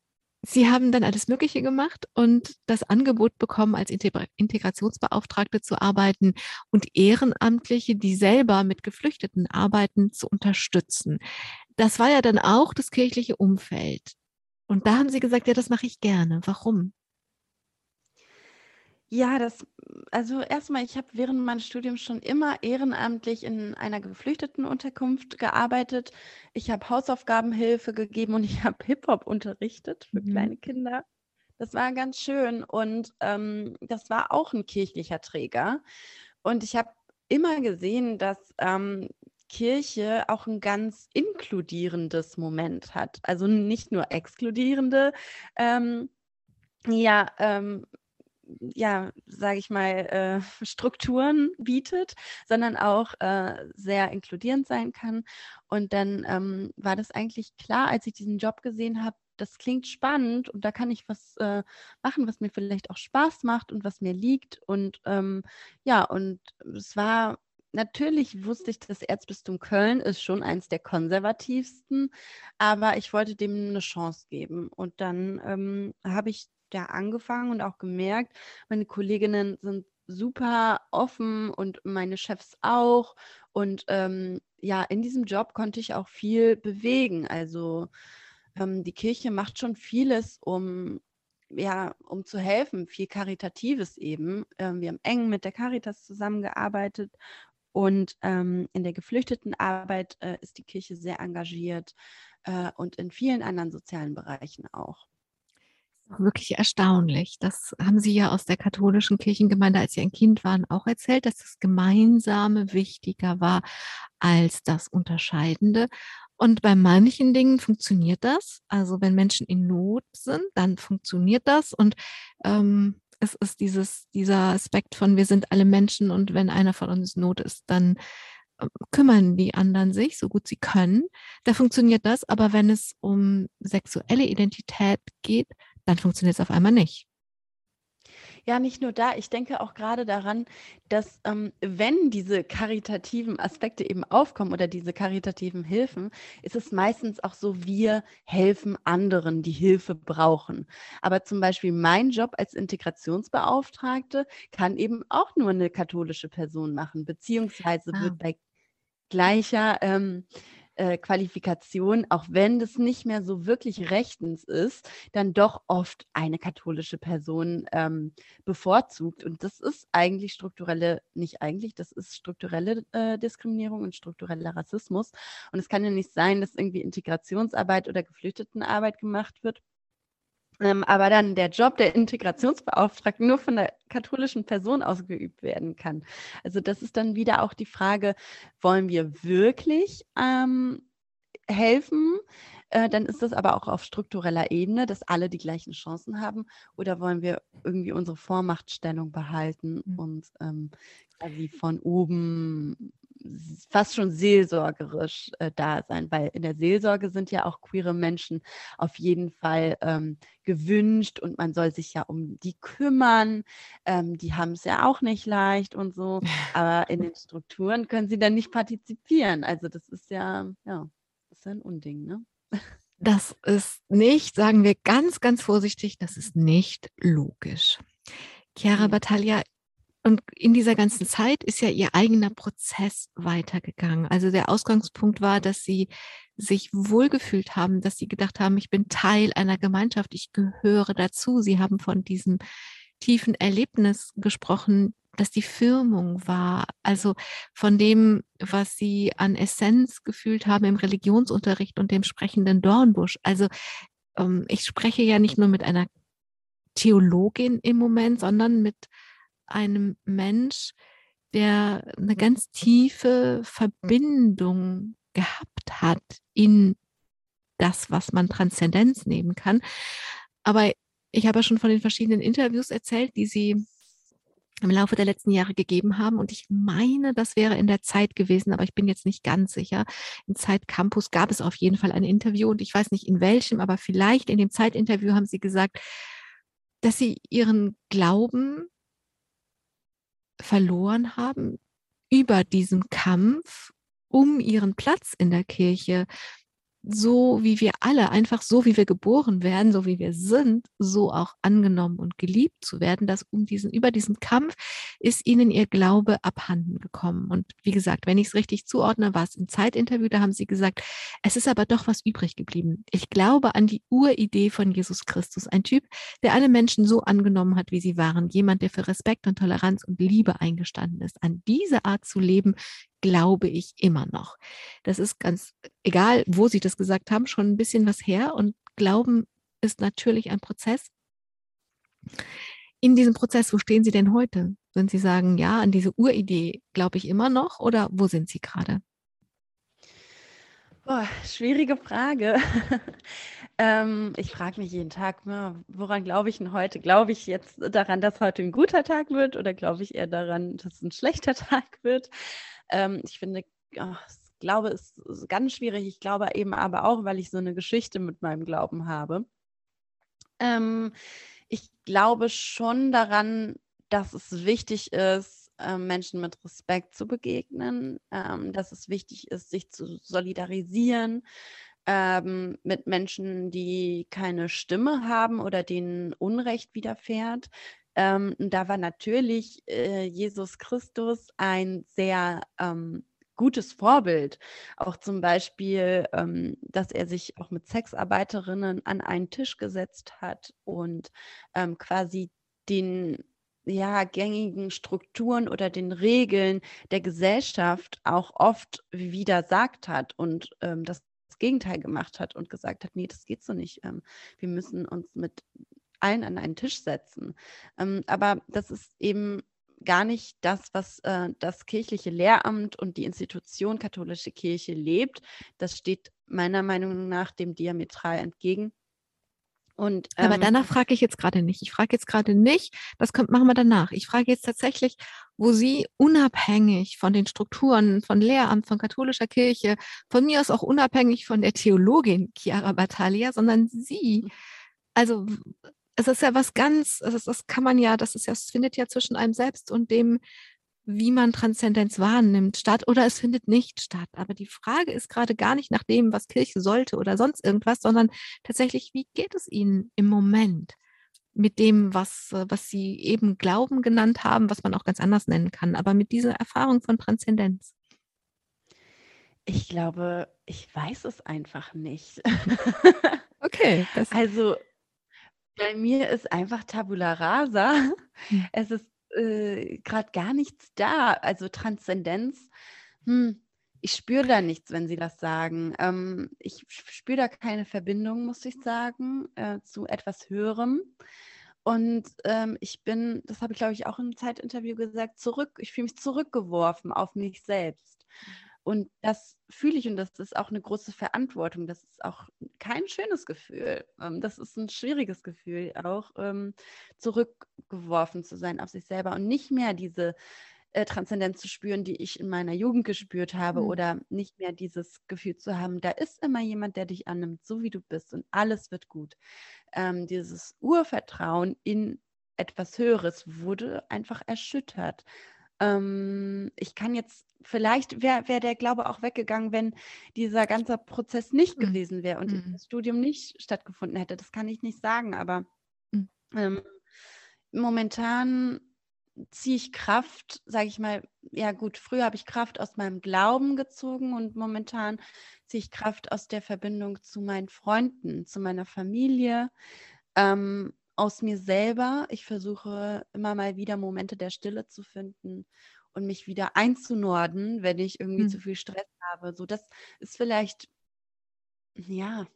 Sie haben dann alles Mögliche gemacht und das Angebot bekommen, als Integrationsbeauftragte zu arbeiten und Ehrenamtliche, die selber mit Geflüchteten arbeiten, zu unterstützen. Das war ja dann auch das kirchliche Umfeld. Und da haben Sie gesagt, ja, das mache ich gerne. Warum? Ja, das also erstmal, ich habe während meines Studiums schon immer ehrenamtlich in einer Geflüchtetenunterkunft gearbeitet. Ich habe Hausaufgabenhilfe gegeben und ich (laughs) habe Hip-Hop unterrichtet für Mhm. kleine Kinder. Das war ganz schön und, ähm, das war auch ein kirchlicher Träger. Und ich habe immer gesehen, dass, ähm, Kirche auch ein ganz inkludierendes Moment hat. Also nicht nur exkludierende, ähm, ja, ähm ja, sage ich mal, äh, (laughs) Strukturen bietet, sondern auch äh, sehr inkludierend sein kann. Und dann ähm, war das eigentlich klar, als ich diesen Job gesehen habe, das klingt spannend und da kann ich was äh, machen, was mir vielleicht auch Spaß macht und was mir liegt. Und ähm, ja, und es war natürlich wusste ich, das Erzbistum Köln ist schon eins der konservativsten, aber ich wollte dem eine Chance geben. Und dann ähm, habe ich da angefangen und auch gemerkt, meine Kolleginnen sind super offen und meine Chefs auch. Und ähm, ja, in diesem Job konnte ich auch viel bewegen. Also ähm, die Kirche macht schon vieles, um ja, um zu helfen, viel Karitatives eben. Ähm, wir haben eng mit der Caritas zusammengearbeitet und ähm, in der Geflüchtetenarbeit äh, ist die Kirche sehr engagiert äh, und in vielen anderen sozialen Bereichen auch. Wirklich erstaunlich. Das haben Sie ja aus der katholischen Kirchengemeinde, als Sie ein Kind waren, auch erzählt, dass das Gemeinsame wichtiger war als das Unterscheidende. Und bei manchen Dingen funktioniert das. Also wenn Menschen in Not sind, dann funktioniert das. Und ähm, es ist dieses, dieser Aspekt von, wir sind alle Menschen und wenn einer von uns Not ist, dann äh, kümmern die anderen sich, so gut sie können. Da funktioniert das. Aber wenn es um sexuelle Identität geht, dann funktioniert es auf einmal nicht. Ja, nicht nur da. Ich denke auch gerade daran, dass ähm, wenn diese karitativen Aspekte eben aufkommen oder diese karitativen Hilfen, ist es meistens auch so, wir helfen anderen, die Hilfe brauchen. Aber zum Beispiel mein Job als Integrationsbeauftragte kann eben auch nur eine katholische Person machen, beziehungsweise ah. wird bei gleicher ähm, äh, Qualifikation, auch wenn das nicht mehr so wirklich rechtens ist, dann doch oft eine katholische Person ähm, bevorzugt. Und das ist eigentlich strukturelle, nicht eigentlich, das ist strukturelle äh, Diskriminierung und struktureller Rassismus. Und es kann ja nicht sein, dass irgendwie Integrationsarbeit oder Geflüchtetenarbeit gemacht wird ähm, aber dann der Job der Integrationsbeauftragten nur von der katholischen Person ausgeübt werden kann. Also das ist dann wieder auch die Frage, wollen wir wirklich ähm, helfen? Äh, dann ist das aber auch auf struktureller Ebene, dass alle die gleichen Chancen haben. Oder wollen wir irgendwie unsere Vormachtstellung behalten mhm. und ähm, quasi von oben fast schon seelsorgerisch äh, da sein, weil in der Seelsorge sind ja auch queere Menschen auf jeden Fall ähm, gewünscht und man soll sich ja um die kümmern. Ähm, die haben es ja auch nicht leicht und so, (laughs) aber in den Strukturen können sie dann nicht partizipieren. Also das ist ja, ja, das ist ein Unding, ne? Das ist nicht, sagen wir ganz, ganz vorsichtig, das ist nicht logisch. Chiara Battaglia, und in dieser ganzen Zeit ist ja ihr eigener Prozess weitergegangen. Also der Ausgangspunkt war, dass sie sich wohlgefühlt haben, dass sie gedacht haben, ich bin Teil einer Gemeinschaft, ich gehöre dazu. Sie haben von diesem tiefen Erlebnis gesprochen, dass die Firmung war, also von dem, was sie an Essenz gefühlt haben im Religionsunterricht und dem sprechenden Dornbusch. Also ähm, ich spreche ja nicht nur mit einer Theologin im Moment, sondern mit einem Mensch, der eine ganz tiefe Verbindung gehabt hat in das, was man Transzendenz nehmen kann. Aber ich habe ja schon von den verschiedenen Interviews erzählt, die Sie im Laufe der letzten Jahre gegeben haben. Und ich meine, das wäre in der Zeit gewesen, aber ich bin jetzt nicht ganz sicher. Im Zeitcampus gab es auf jeden Fall ein Interview und ich weiß nicht in welchem, aber vielleicht in dem Zeitinterview haben Sie gesagt, dass Sie Ihren Glauben verloren haben über diesen Kampf um ihren Platz in der Kirche, so wie wir alle, einfach so wie wir geboren werden, so wie wir sind, so auch angenommen und geliebt zu werden, dass um diesen, über diesen Kampf ist ihnen ihr Glaube abhanden gekommen. Und wie gesagt, wenn ich es richtig zuordne, war es im Zeitinterview, da haben sie gesagt, es ist aber doch was übrig geblieben. Ich glaube an die Uridee von Jesus Christus, ein Typ, der alle Menschen so angenommen hat, wie sie waren, jemand, der für Respekt und Toleranz und Liebe eingestanden ist. An diese Art zu leben, glaube ich immer noch. Das ist ganz egal, wo Sie das gesagt haben, schon ein bisschen was her. Und Glauben ist natürlich ein Prozess. In diesem Prozess, wo stehen Sie denn heute? Wenn Sie sagen, ja, an diese Uridee glaube ich immer noch oder wo sind Sie gerade? Boah, schwierige Frage. (laughs) ähm, ich frage mich jeden Tag, woran glaube ich denn heute? Glaube ich jetzt daran, dass heute ein guter Tag wird oder glaube ich eher daran, dass es ein schlechter (laughs) Tag wird? Ähm, ich finde, ach, ich glaube, es ist ganz schwierig. Ich glaube eben aber auch, weil ich so eine Geschichte mit meinem Glauben habe. Ähm, ich glaube schon daran, dass es wichtig ist, ähm, Menschen mit Respekt zu begegnen, ähm, dass es wichtig ist, sich zu solidarisieren ähm, mit Menschen, die keine Stimme haben oder denen Unrecht widerfährt. Ähm, da war natürlich äh, Jesus Christus ein sehr ähm, gutes Vorbild. Auch zum Beispiel, ähm, dass er sich auch mit Sexarbeiterinnen an einen Tisch gesetzt hat und ähm, quasi den ja, gängigen Strukturen oder den Regeln der Gesellschaft auch oft widersagt hat und ähm, das Gegenteil gemacht hat und gesagt hat, nee, das geht so nicht. Ähm, wir müssen uns mit allen an einen Tisch setzen. Ähm, aber das ist eben gar nicht das, was äh, das kirchliche Lehramt und die Institution katholische Kirche lebt. Das steht meiner Meinung nach dem diametral entgegen. Und, ähm, Aber danach frage ich jetzt gerade nicht. Ich frage jetzt gerade nicht, das kommt, machen wir danach. Ich frage jetzt tatsächlich, wo Sie unabhängig von den Strukturen von Lehramt, von katholischer Kirche, von mir aus auch unabhängig von der Theologin Chiara Battaglia, sondern Sie, also es ist ja was ganz, also das kann man ja, das ist ja, es findet ja zwischen einem selbst und dem, wie man Transzendenz wahrnimmt, statt oder es findet nicht statt. Aber die Frage ist gerade gar nicht nach dem, was Kirche sollte oder sonst irgendwas, sondern tatsächlich, wie geht es Ihnen im Moment mit dem, was, was Sie eben Glauben genannt haben, was man auch ganz anders nennen kann, aber mit dieser Erfahrung von Transzendenz? Ich glaube, ich weiß es einfach nicht. okay. (laughs) also bei mir ist einfach Tabula rasa. Hm. Es ist äh, gerade gar nichts da. Also Transzendenz, hm, ich spüre da nichts, wenn Sie das sagen. Ähm, ich spüre da keine Verbindung, muss ich sagen, äh, zu etwas Höherem. Und ähm, ich bin, das habe ich glaube ich auch im Zeitinterview gesagt, zurück, ich fühle mich zurückgeworfen auf mich selbst. Und das fühle ich und das ist auch eine große Verantwortung. Das ist auch kein schönes Gefühl. Ähm, das ist ein schwieriges Gefühl, auch ähm, zurückgeworfen zu sein auf sich selber und nicht mehr diese äh, Transzendenz zu spüren, die ich in meiner Jugend gespürt habe mhm. oder nicht mehr dieses Gefühl zu haben, da ist immer jemand, der dich annimmt, so wie du bist und alles wird gut. Ähm, dieses Urvertrauen in etwas Höheres wurde einfach erschüttert. Ähm, ich kann jetzt, vielleicht wäre wär der Glaube auch weggegangen, wenn dieser ganze Prozess nicht mhm. gewesen wäre und mhm. das Studium nicht stattgefunden hätte. Das kann ich nicht sagen, aber mhm. ähm, momentan ziehe ich Kraft, sage ich mal, ja gut, früher habe ich Kraft aus meinem Glauben gezogen und momentan ziehe ich Kraft aus der Verbindung zu meinen Freunden, zu meiner Familie. Ähm, aus mir selber. Ich versuche immer mal wieder Momente der Stille zu finden und mich wieder einzunorden, wenn ich irgendwie hm. zu viel Stress habe. So, das ist vielleicht, ja,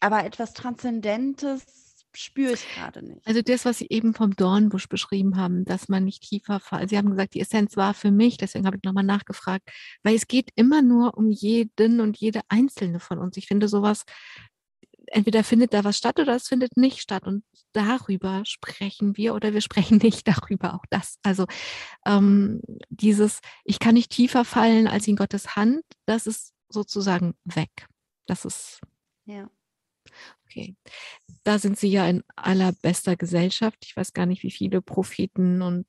aber etwas Transzendentes spüre ich gerade nicht. Also das, was Sie eben vom Dornbusch beschrieben haben, dass man nicht tiefer fällt. Sie haben gesagt, die Essenz war für mich, deswegen habe ich nochmal nachgefragt, weil es geht immer nur um jeden und jede einzelne von uns. Ich finde sowas entweder findet da was statt oder es findet nicht statt. Und darüber sprechen wir oder wir (laughs) sprechen nicht darüber, auch das. Also ähm, dieses, ich kann nicht tiefer fallen als in Gottes Hand, das ist sozusagen weg. Das ist. Ja. Okay. Da sind Sie ja in allerbester Gesellschaft. Ich weiß gar nicht, wie viele Propheten und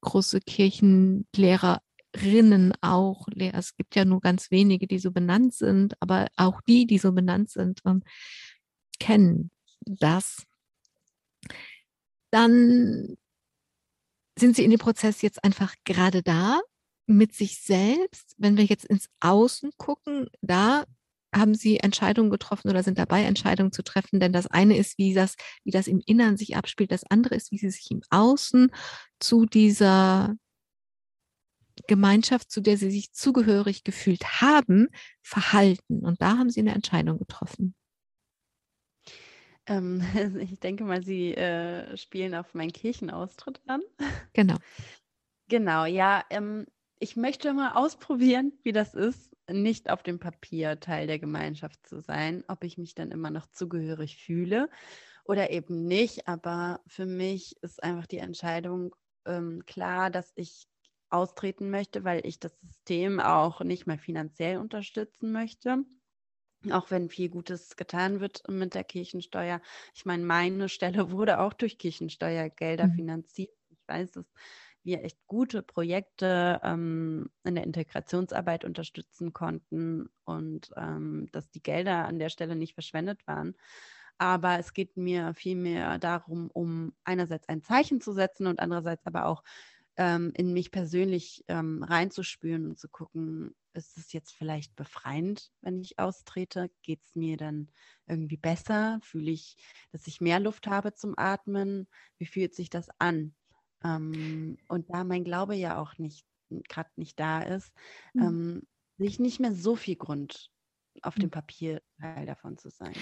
große Kirchenlehrerinnen auch. Es gibt ja nur ganz wenige, die so benannt sind, aber auch die, die so benannt sind, kennen das, dann sind sie in dem Prozess jetzt einfach gerade da mit sich selbst. Wenn wir jetzt ins Außen gucken, da haben sie Entscheidungen getroffen oder sind dabei, Entscheidungen zu treffen. Denn das eine ist, wie das, wie das im Innern sich abspielt. Das andere ist, wie sie sich im Außen zu dieser Gemeinschaft, zu der sie sich zugehörig gefühlt haben, verhalten. Und da haben sie eine Entscheidung getroffen. Ähm, (laughs) ich denke mal, Sie äh, spielen auf meinen Kirchenaustritt an. Genau. Genau, ja. Ähm, ich möchte mal ausprobieren, wie das ist, nicht auf dem Papier Teil der Gemeinschaft zu sein, ob ich mich dann immer noch zugehörig fühle oder eben nicht. Aber für mich ist einfach die Entscheidung ähm, klar, dass ich austreten möchte, weil ich das System auch nicht mehr finanziell unterstützen möchte auch wenn viel Gutes getan wird mit der Kirchensteuer. Ich meine, meine Stelle (laughs) wurde auch durch Kirchensteuergelder mhm. finanziert. Ich weiß, dass wir echt gute Projekte ähm, in der Integrationsarbeit unterstützen konnten und ähm, dass die Gelder an der Stelle nicht verschwendet waren. Aber es geht mir vielmehr darum, um einerseits ein Zeichen zu setzen und andererseits aber auch ähm, in mich persönlich ähm, reinzuspüren und zu gucken, ist es jetzt vielleicht befreiend, wenn ich austrete? Geht es mir dann irgendwie besser? Fühle ich, dass ich mehr Luft habe zum Atmen? Wie fühlt sich das an? Ähm, und da mein Glaube ja auch nicht gerade nicht da ist, mhm. ähm, sehe ich nicht mehr so viel Grund auf dem mhm. Papier Teil davon zu sein.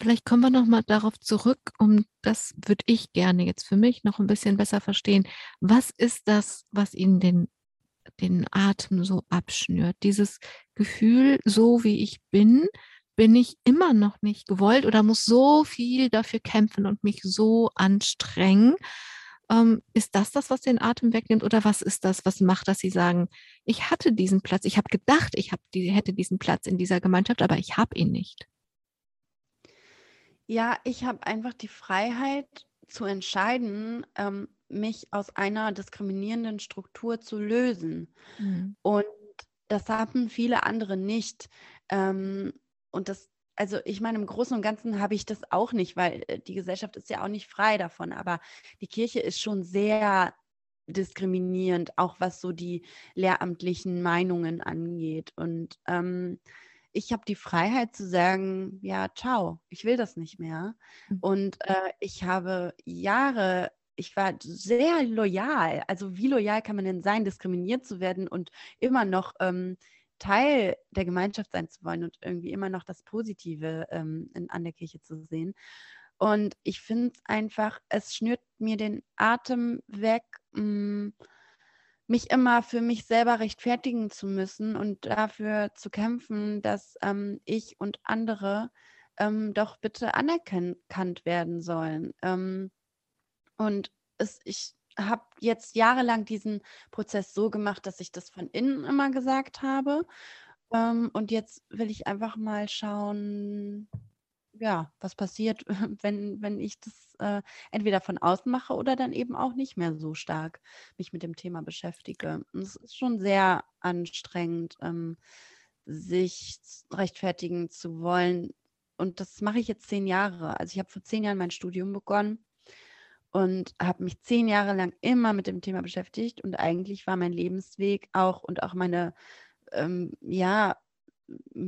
vielleicht kommen wir noch mal darauf zurück, um das würde ich gerne jetzt für mich noch ein bisschen besser verstehen. Was ist das, was Ihnen den, den Atem so abschnürt? Dieses Gefühl, so wie ich bin, bin ich immer noch nicht gewollt oder muss so viel dafür kämpfen und mich so anstrengen. Ähm, ist das das, was den Atem wegnimmt oder was ist das, was macht, dass Sie sagen, ich hatte diesen Platz, ich habe gedacht, ich hab die, hätte diesen Platz in dieser Gemeinschaft, aber ich habe ihn nicht? Ja, ich habe einfach die Freiheit zu entscheiden, ähm, mich aus einer diskriminierenden Struktur zu lösen. Mhm. Und das haben viele andere nicht. Ähm, und das, also ich meine, im Großen und Ganzen habe ich das auch nicht, weil äh, die Gesellschaft ist ja auch nicht frei davon. Aber die Kirche ist schon sehr diskriminierend, auch was so die lehramtlichen Meinungen angeht. Und ähm, ich habe die Freiheit zu sagen, ja, ciao, ich will das nicht mehr. Mhm. Und äh, ich habe Jahre, ich war sehr loyal. Also wie loyal kann man denn sein, diskriminiert zu werden und immer noch ähm, Teil der Gemeinschaft sein zu wollen und irgendwie immer noch das Positive ähm, in, an der Kirche zu sehen. Und ich finde es einfach, es schnürt mir den Atem weg. Mh, mm, mich immer für mich selber rechtfertigen zu müssen und dafür zu kämpfen, dass ähm, ich und andere ähm, doch bitte anerkannt werden sollen. Ähm, und es, ich habe jetzt jahrelang diesen Prozess so gemacht, dass ich das von innen immer gesagt habe. Ähm, und jetzt will ich einfach mal schauen, ja, was passiert, (laughs) wenn, wenn ich das äh, entweder von außen mache oder dann eben auch nicht mehr so stark mich mit dem Thema beschäftige. Und es ist schon sehr anstrengend, ähm, sich rechtfertigen zu wollen. Und das mache ich jetzt zehn Jahre. Also ich habe vor zehn Jahren mein Studium begonnen und habe mich zehn Jahre lang immer mit dem Thema beschäftigt. Und eigentlich war mein Lebensweg auch und auch meine ähm, ja,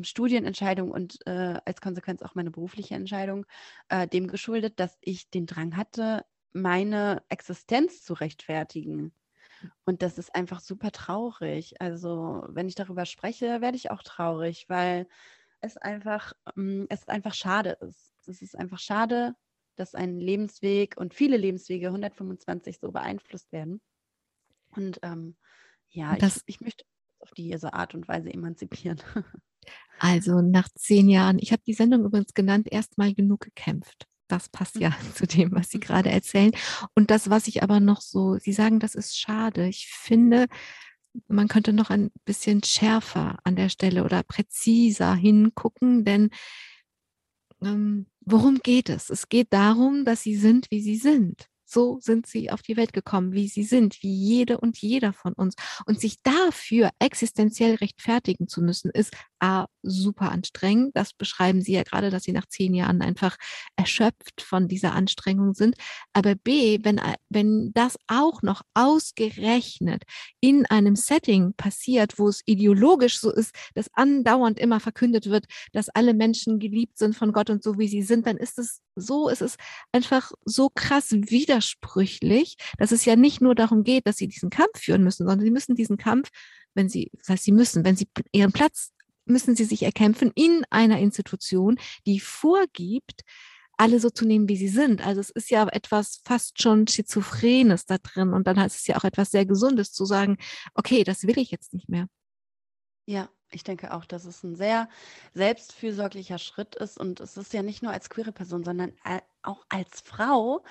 Studienentscheidung und äh, als Konsequenz auch meine berufliche Entscheidung äh, dem geschuldet, dass ich den Drang hatte, meine Existenz zu rechtfertigen. Und das ist einfach super traurig. Also, wenn ich darüber spreche, werde ich auch traurig, weil es einfach, ähm, es einfach schade ist. Es ist einfach schade, dass ein Lebensweg und viele Lebenswege 125 so beeinflusst werden. Und ähm, ja, ich, ich möchte auf diese Art und Weise emanzipieren. (laughs) Also nach zehn Jahren, ich habe die Sendung übrigens genannt, erstmal genug gekämpft. Das passt ja mhm. zu dem, was Sie gerade erzählen. Und das, was ich aber noch so, Sie sagen, das ist schade. Ich finde, man könnte noch ein bisschen schärfer an der Stelle oder präziser hingucken, denn ähm, worum geht es? Es geht darum, dass Sie sind, wie Sie sind. So sind sie auf die Welt gekommen, wie sie sind, wie jede und jeder von uns. Und sich dafür existenziell rechtfertigen zu müssen, ist A, super anstrengend. Das beschreiben Sie ja gerade, dass Sie nach zehn Jahren einfach erschöpft von dieser Anstrengung sind. Aber B, wenn, wenn das auch noch ausgerechnet in einem Setting passiert, wo es ideologisch so ist, dass andauernd immer verkündet wird, dass alle Menschen geliebt sind von Gott und so wie sie sind, dann ist es so, ist es einfach so krass widersprüchlich, dass es ja nicht nur darum geht, dass sie diesen Kampf führen müssen, sondern sie müssen diesen Kampf, wenn sie, das heißt, sie müssen, wenn sie ihren Platz müssen sie sich erkämpfen in einer Institution, die vorgibt, alle so zu nehmen, wie sie sind. Also es ist ja etwas fast schon Schizophrenes da drin. Und dann heißt es ja auch etwas sehr Gesundes zu sagen, okay, das will ich jetzt nicht mehr. Ja, ich denke auch, dass es ein sehr selbstfürsorglicher Schritt ist. Und es ist ja nicht nur als queere Person, sondern auch als Frau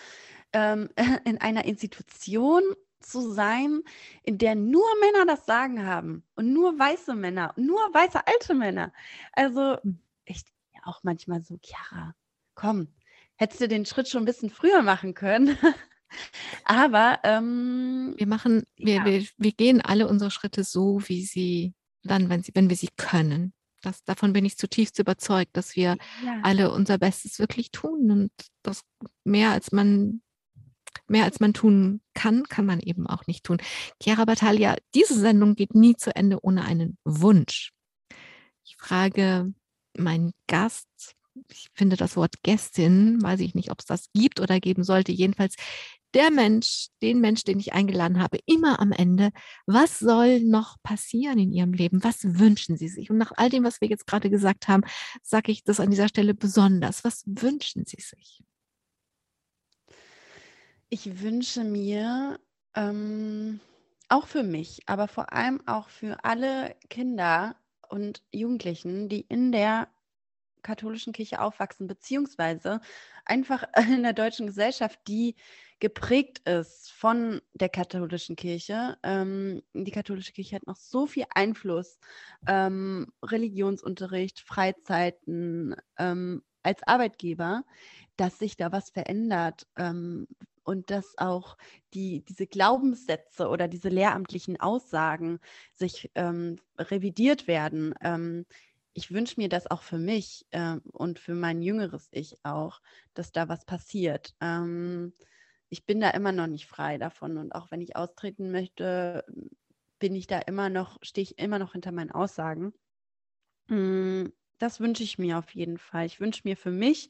ähm, (laughs) in einer Institution zu sein, in der nur Männer das Sagen haben und nur weiße Männer, nur weiße alte Männer. Also ich ja auch manchmal so, Chiara, komm, hättest du den Schritt schon ein bisschen früher machen können. (laughs) Aber ähm, wir machen, ja. wir, wir, wir gehen alle unsere Schritte so, wie sie dann, wenn sie, wenn wir sie können. Das, davon bin ich zutiefst überzeugt, dass wir ja. alle unser Bestes wirklich tun und das mehr als man mehr als man tun kann, kann man eben auch nicht tun. Chiara Battaglia, diese Sendung geht nie zu Ende ohne einen Wunsch. Ich frage meinen Gast ich finde das Wort Gästin, weiß ich nicht, ob es das gibt oder geben sollte. Jedenfalls der Mensch, den Mensch, den ich eingeladen habe, immer am Ende, was soll noch passieren in Ihrem Leben? Was wünschen Sie sich? Und nach all dem, was wir jetzt gerade gesagt haben, sage ich das an dieser Stelle besonders. Was wünschen Sie sich? Ich wünsche mir ähm, auch für mich, aber vor allem auch für alle Kinder und Jugendlichen, die in der katholischen Kirche aufwachsen, beziehungsweise einfach (laughs) in der deutschen Gesellschaft, die geprägt ist von der katholischen Kirche. Ähm, die katholische Kirche hat noch so viel Einfluss, ähm, Religionsunterricht, Freizeiten ähm, als Arbeitgeber, dass sich da was verändert ähm, und dass auch die, diese Glaubenssätze oder diese lehramtlichen Aussagen sich ähm, revidiert werden ähm, ich wünsche mir das auch für mich äh, und für mein jüngeres Ich auch, dass da was passiert. Ähm, ich bin da immer noch nicht frei davon und auch wenn ich austreten möchte, bin ich da immer noch, stehe ich immer noch hinter meinen Aussagen. Das wünsche ich mir auf jeden Fall. Ich wünsche mir für mich,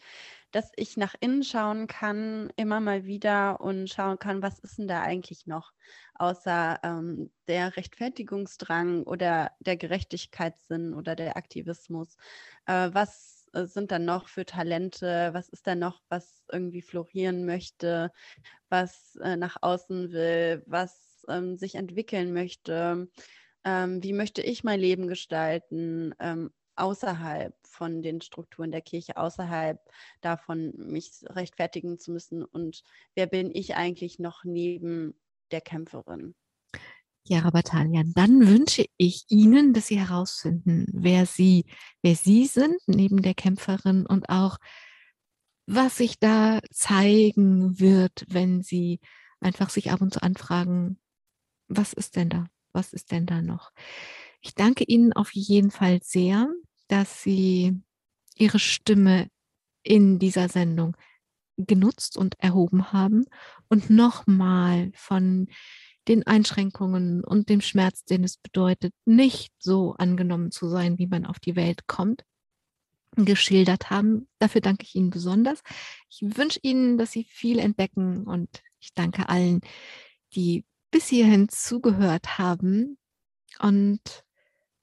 dass ich nach innen schauen kann, immer mal wieder und schauen kann, was ist denn da eigentlich noch, außer ähm, der Rechtfertigungsdrang oder der Gerechtigkeitssinn oder der Aktivismus. Äh, was äh, sind da noch für Talente? Was ist da noch, was irgendwie florieren möchte, was äh, nach außen will, was ähm, sich entwickeln möchte? Ähm, wie möchte ich mein Leben gestalten? Ähm, außerhalb von den Strukturen der Kirche, außerhalb davon, mich rechtfertigen zu müssen. Und wer bin ich eigentlich noch neben der Kämpferin? Ja, aber Talian, dann wünsche ich Ihnen, dass Sie herausfinden, wer Sie, wer Sie sind neben der Kämpferin und auch, was sich da zeigen wird, wenn Sie einfach sich ab und zu anfragen, was ist denn da? Was ist denn da noch? Ich danke Ihnen auf jeden Fall sehr dass Sie Ihre Stimme in dieser Sendung genutzt und erhoben haben und nochmal von den Einschränkungen und dem Schmerz, den es bedeutet, nicht so angenommen zu sein, wie man auf die Welt kommt, geschildert haben. Dafür danke ich Ihnen besonders. Ich wünsche Ihnen, dass Sie viel entdecken und ich danke allen, die bis hierhin zugehört haben und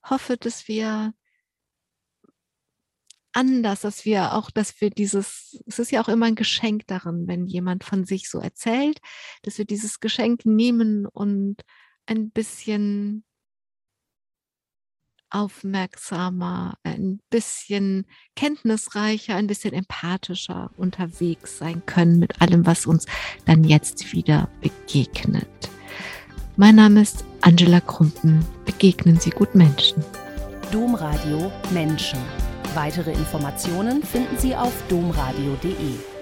hoffe, dass wir anders, dass wir auch, dass wir dieses, es ist ja auch immer ein Geschenk darin, wenn jemand von sich so erzählt, dass wir dieses Geschenk nehmen und ein bisschen aufmerksamer, ein bisschen kenntnisreicher, ein bisschen empathischer unterwegs sein können mit allem, was uns dann jetzt wieder begegnet. Mein Name ist Angela Krumpen. Begegnen Sie gut Menschen. Domradio Menschen. Weitere Informationen finden Sie auf domradio.de.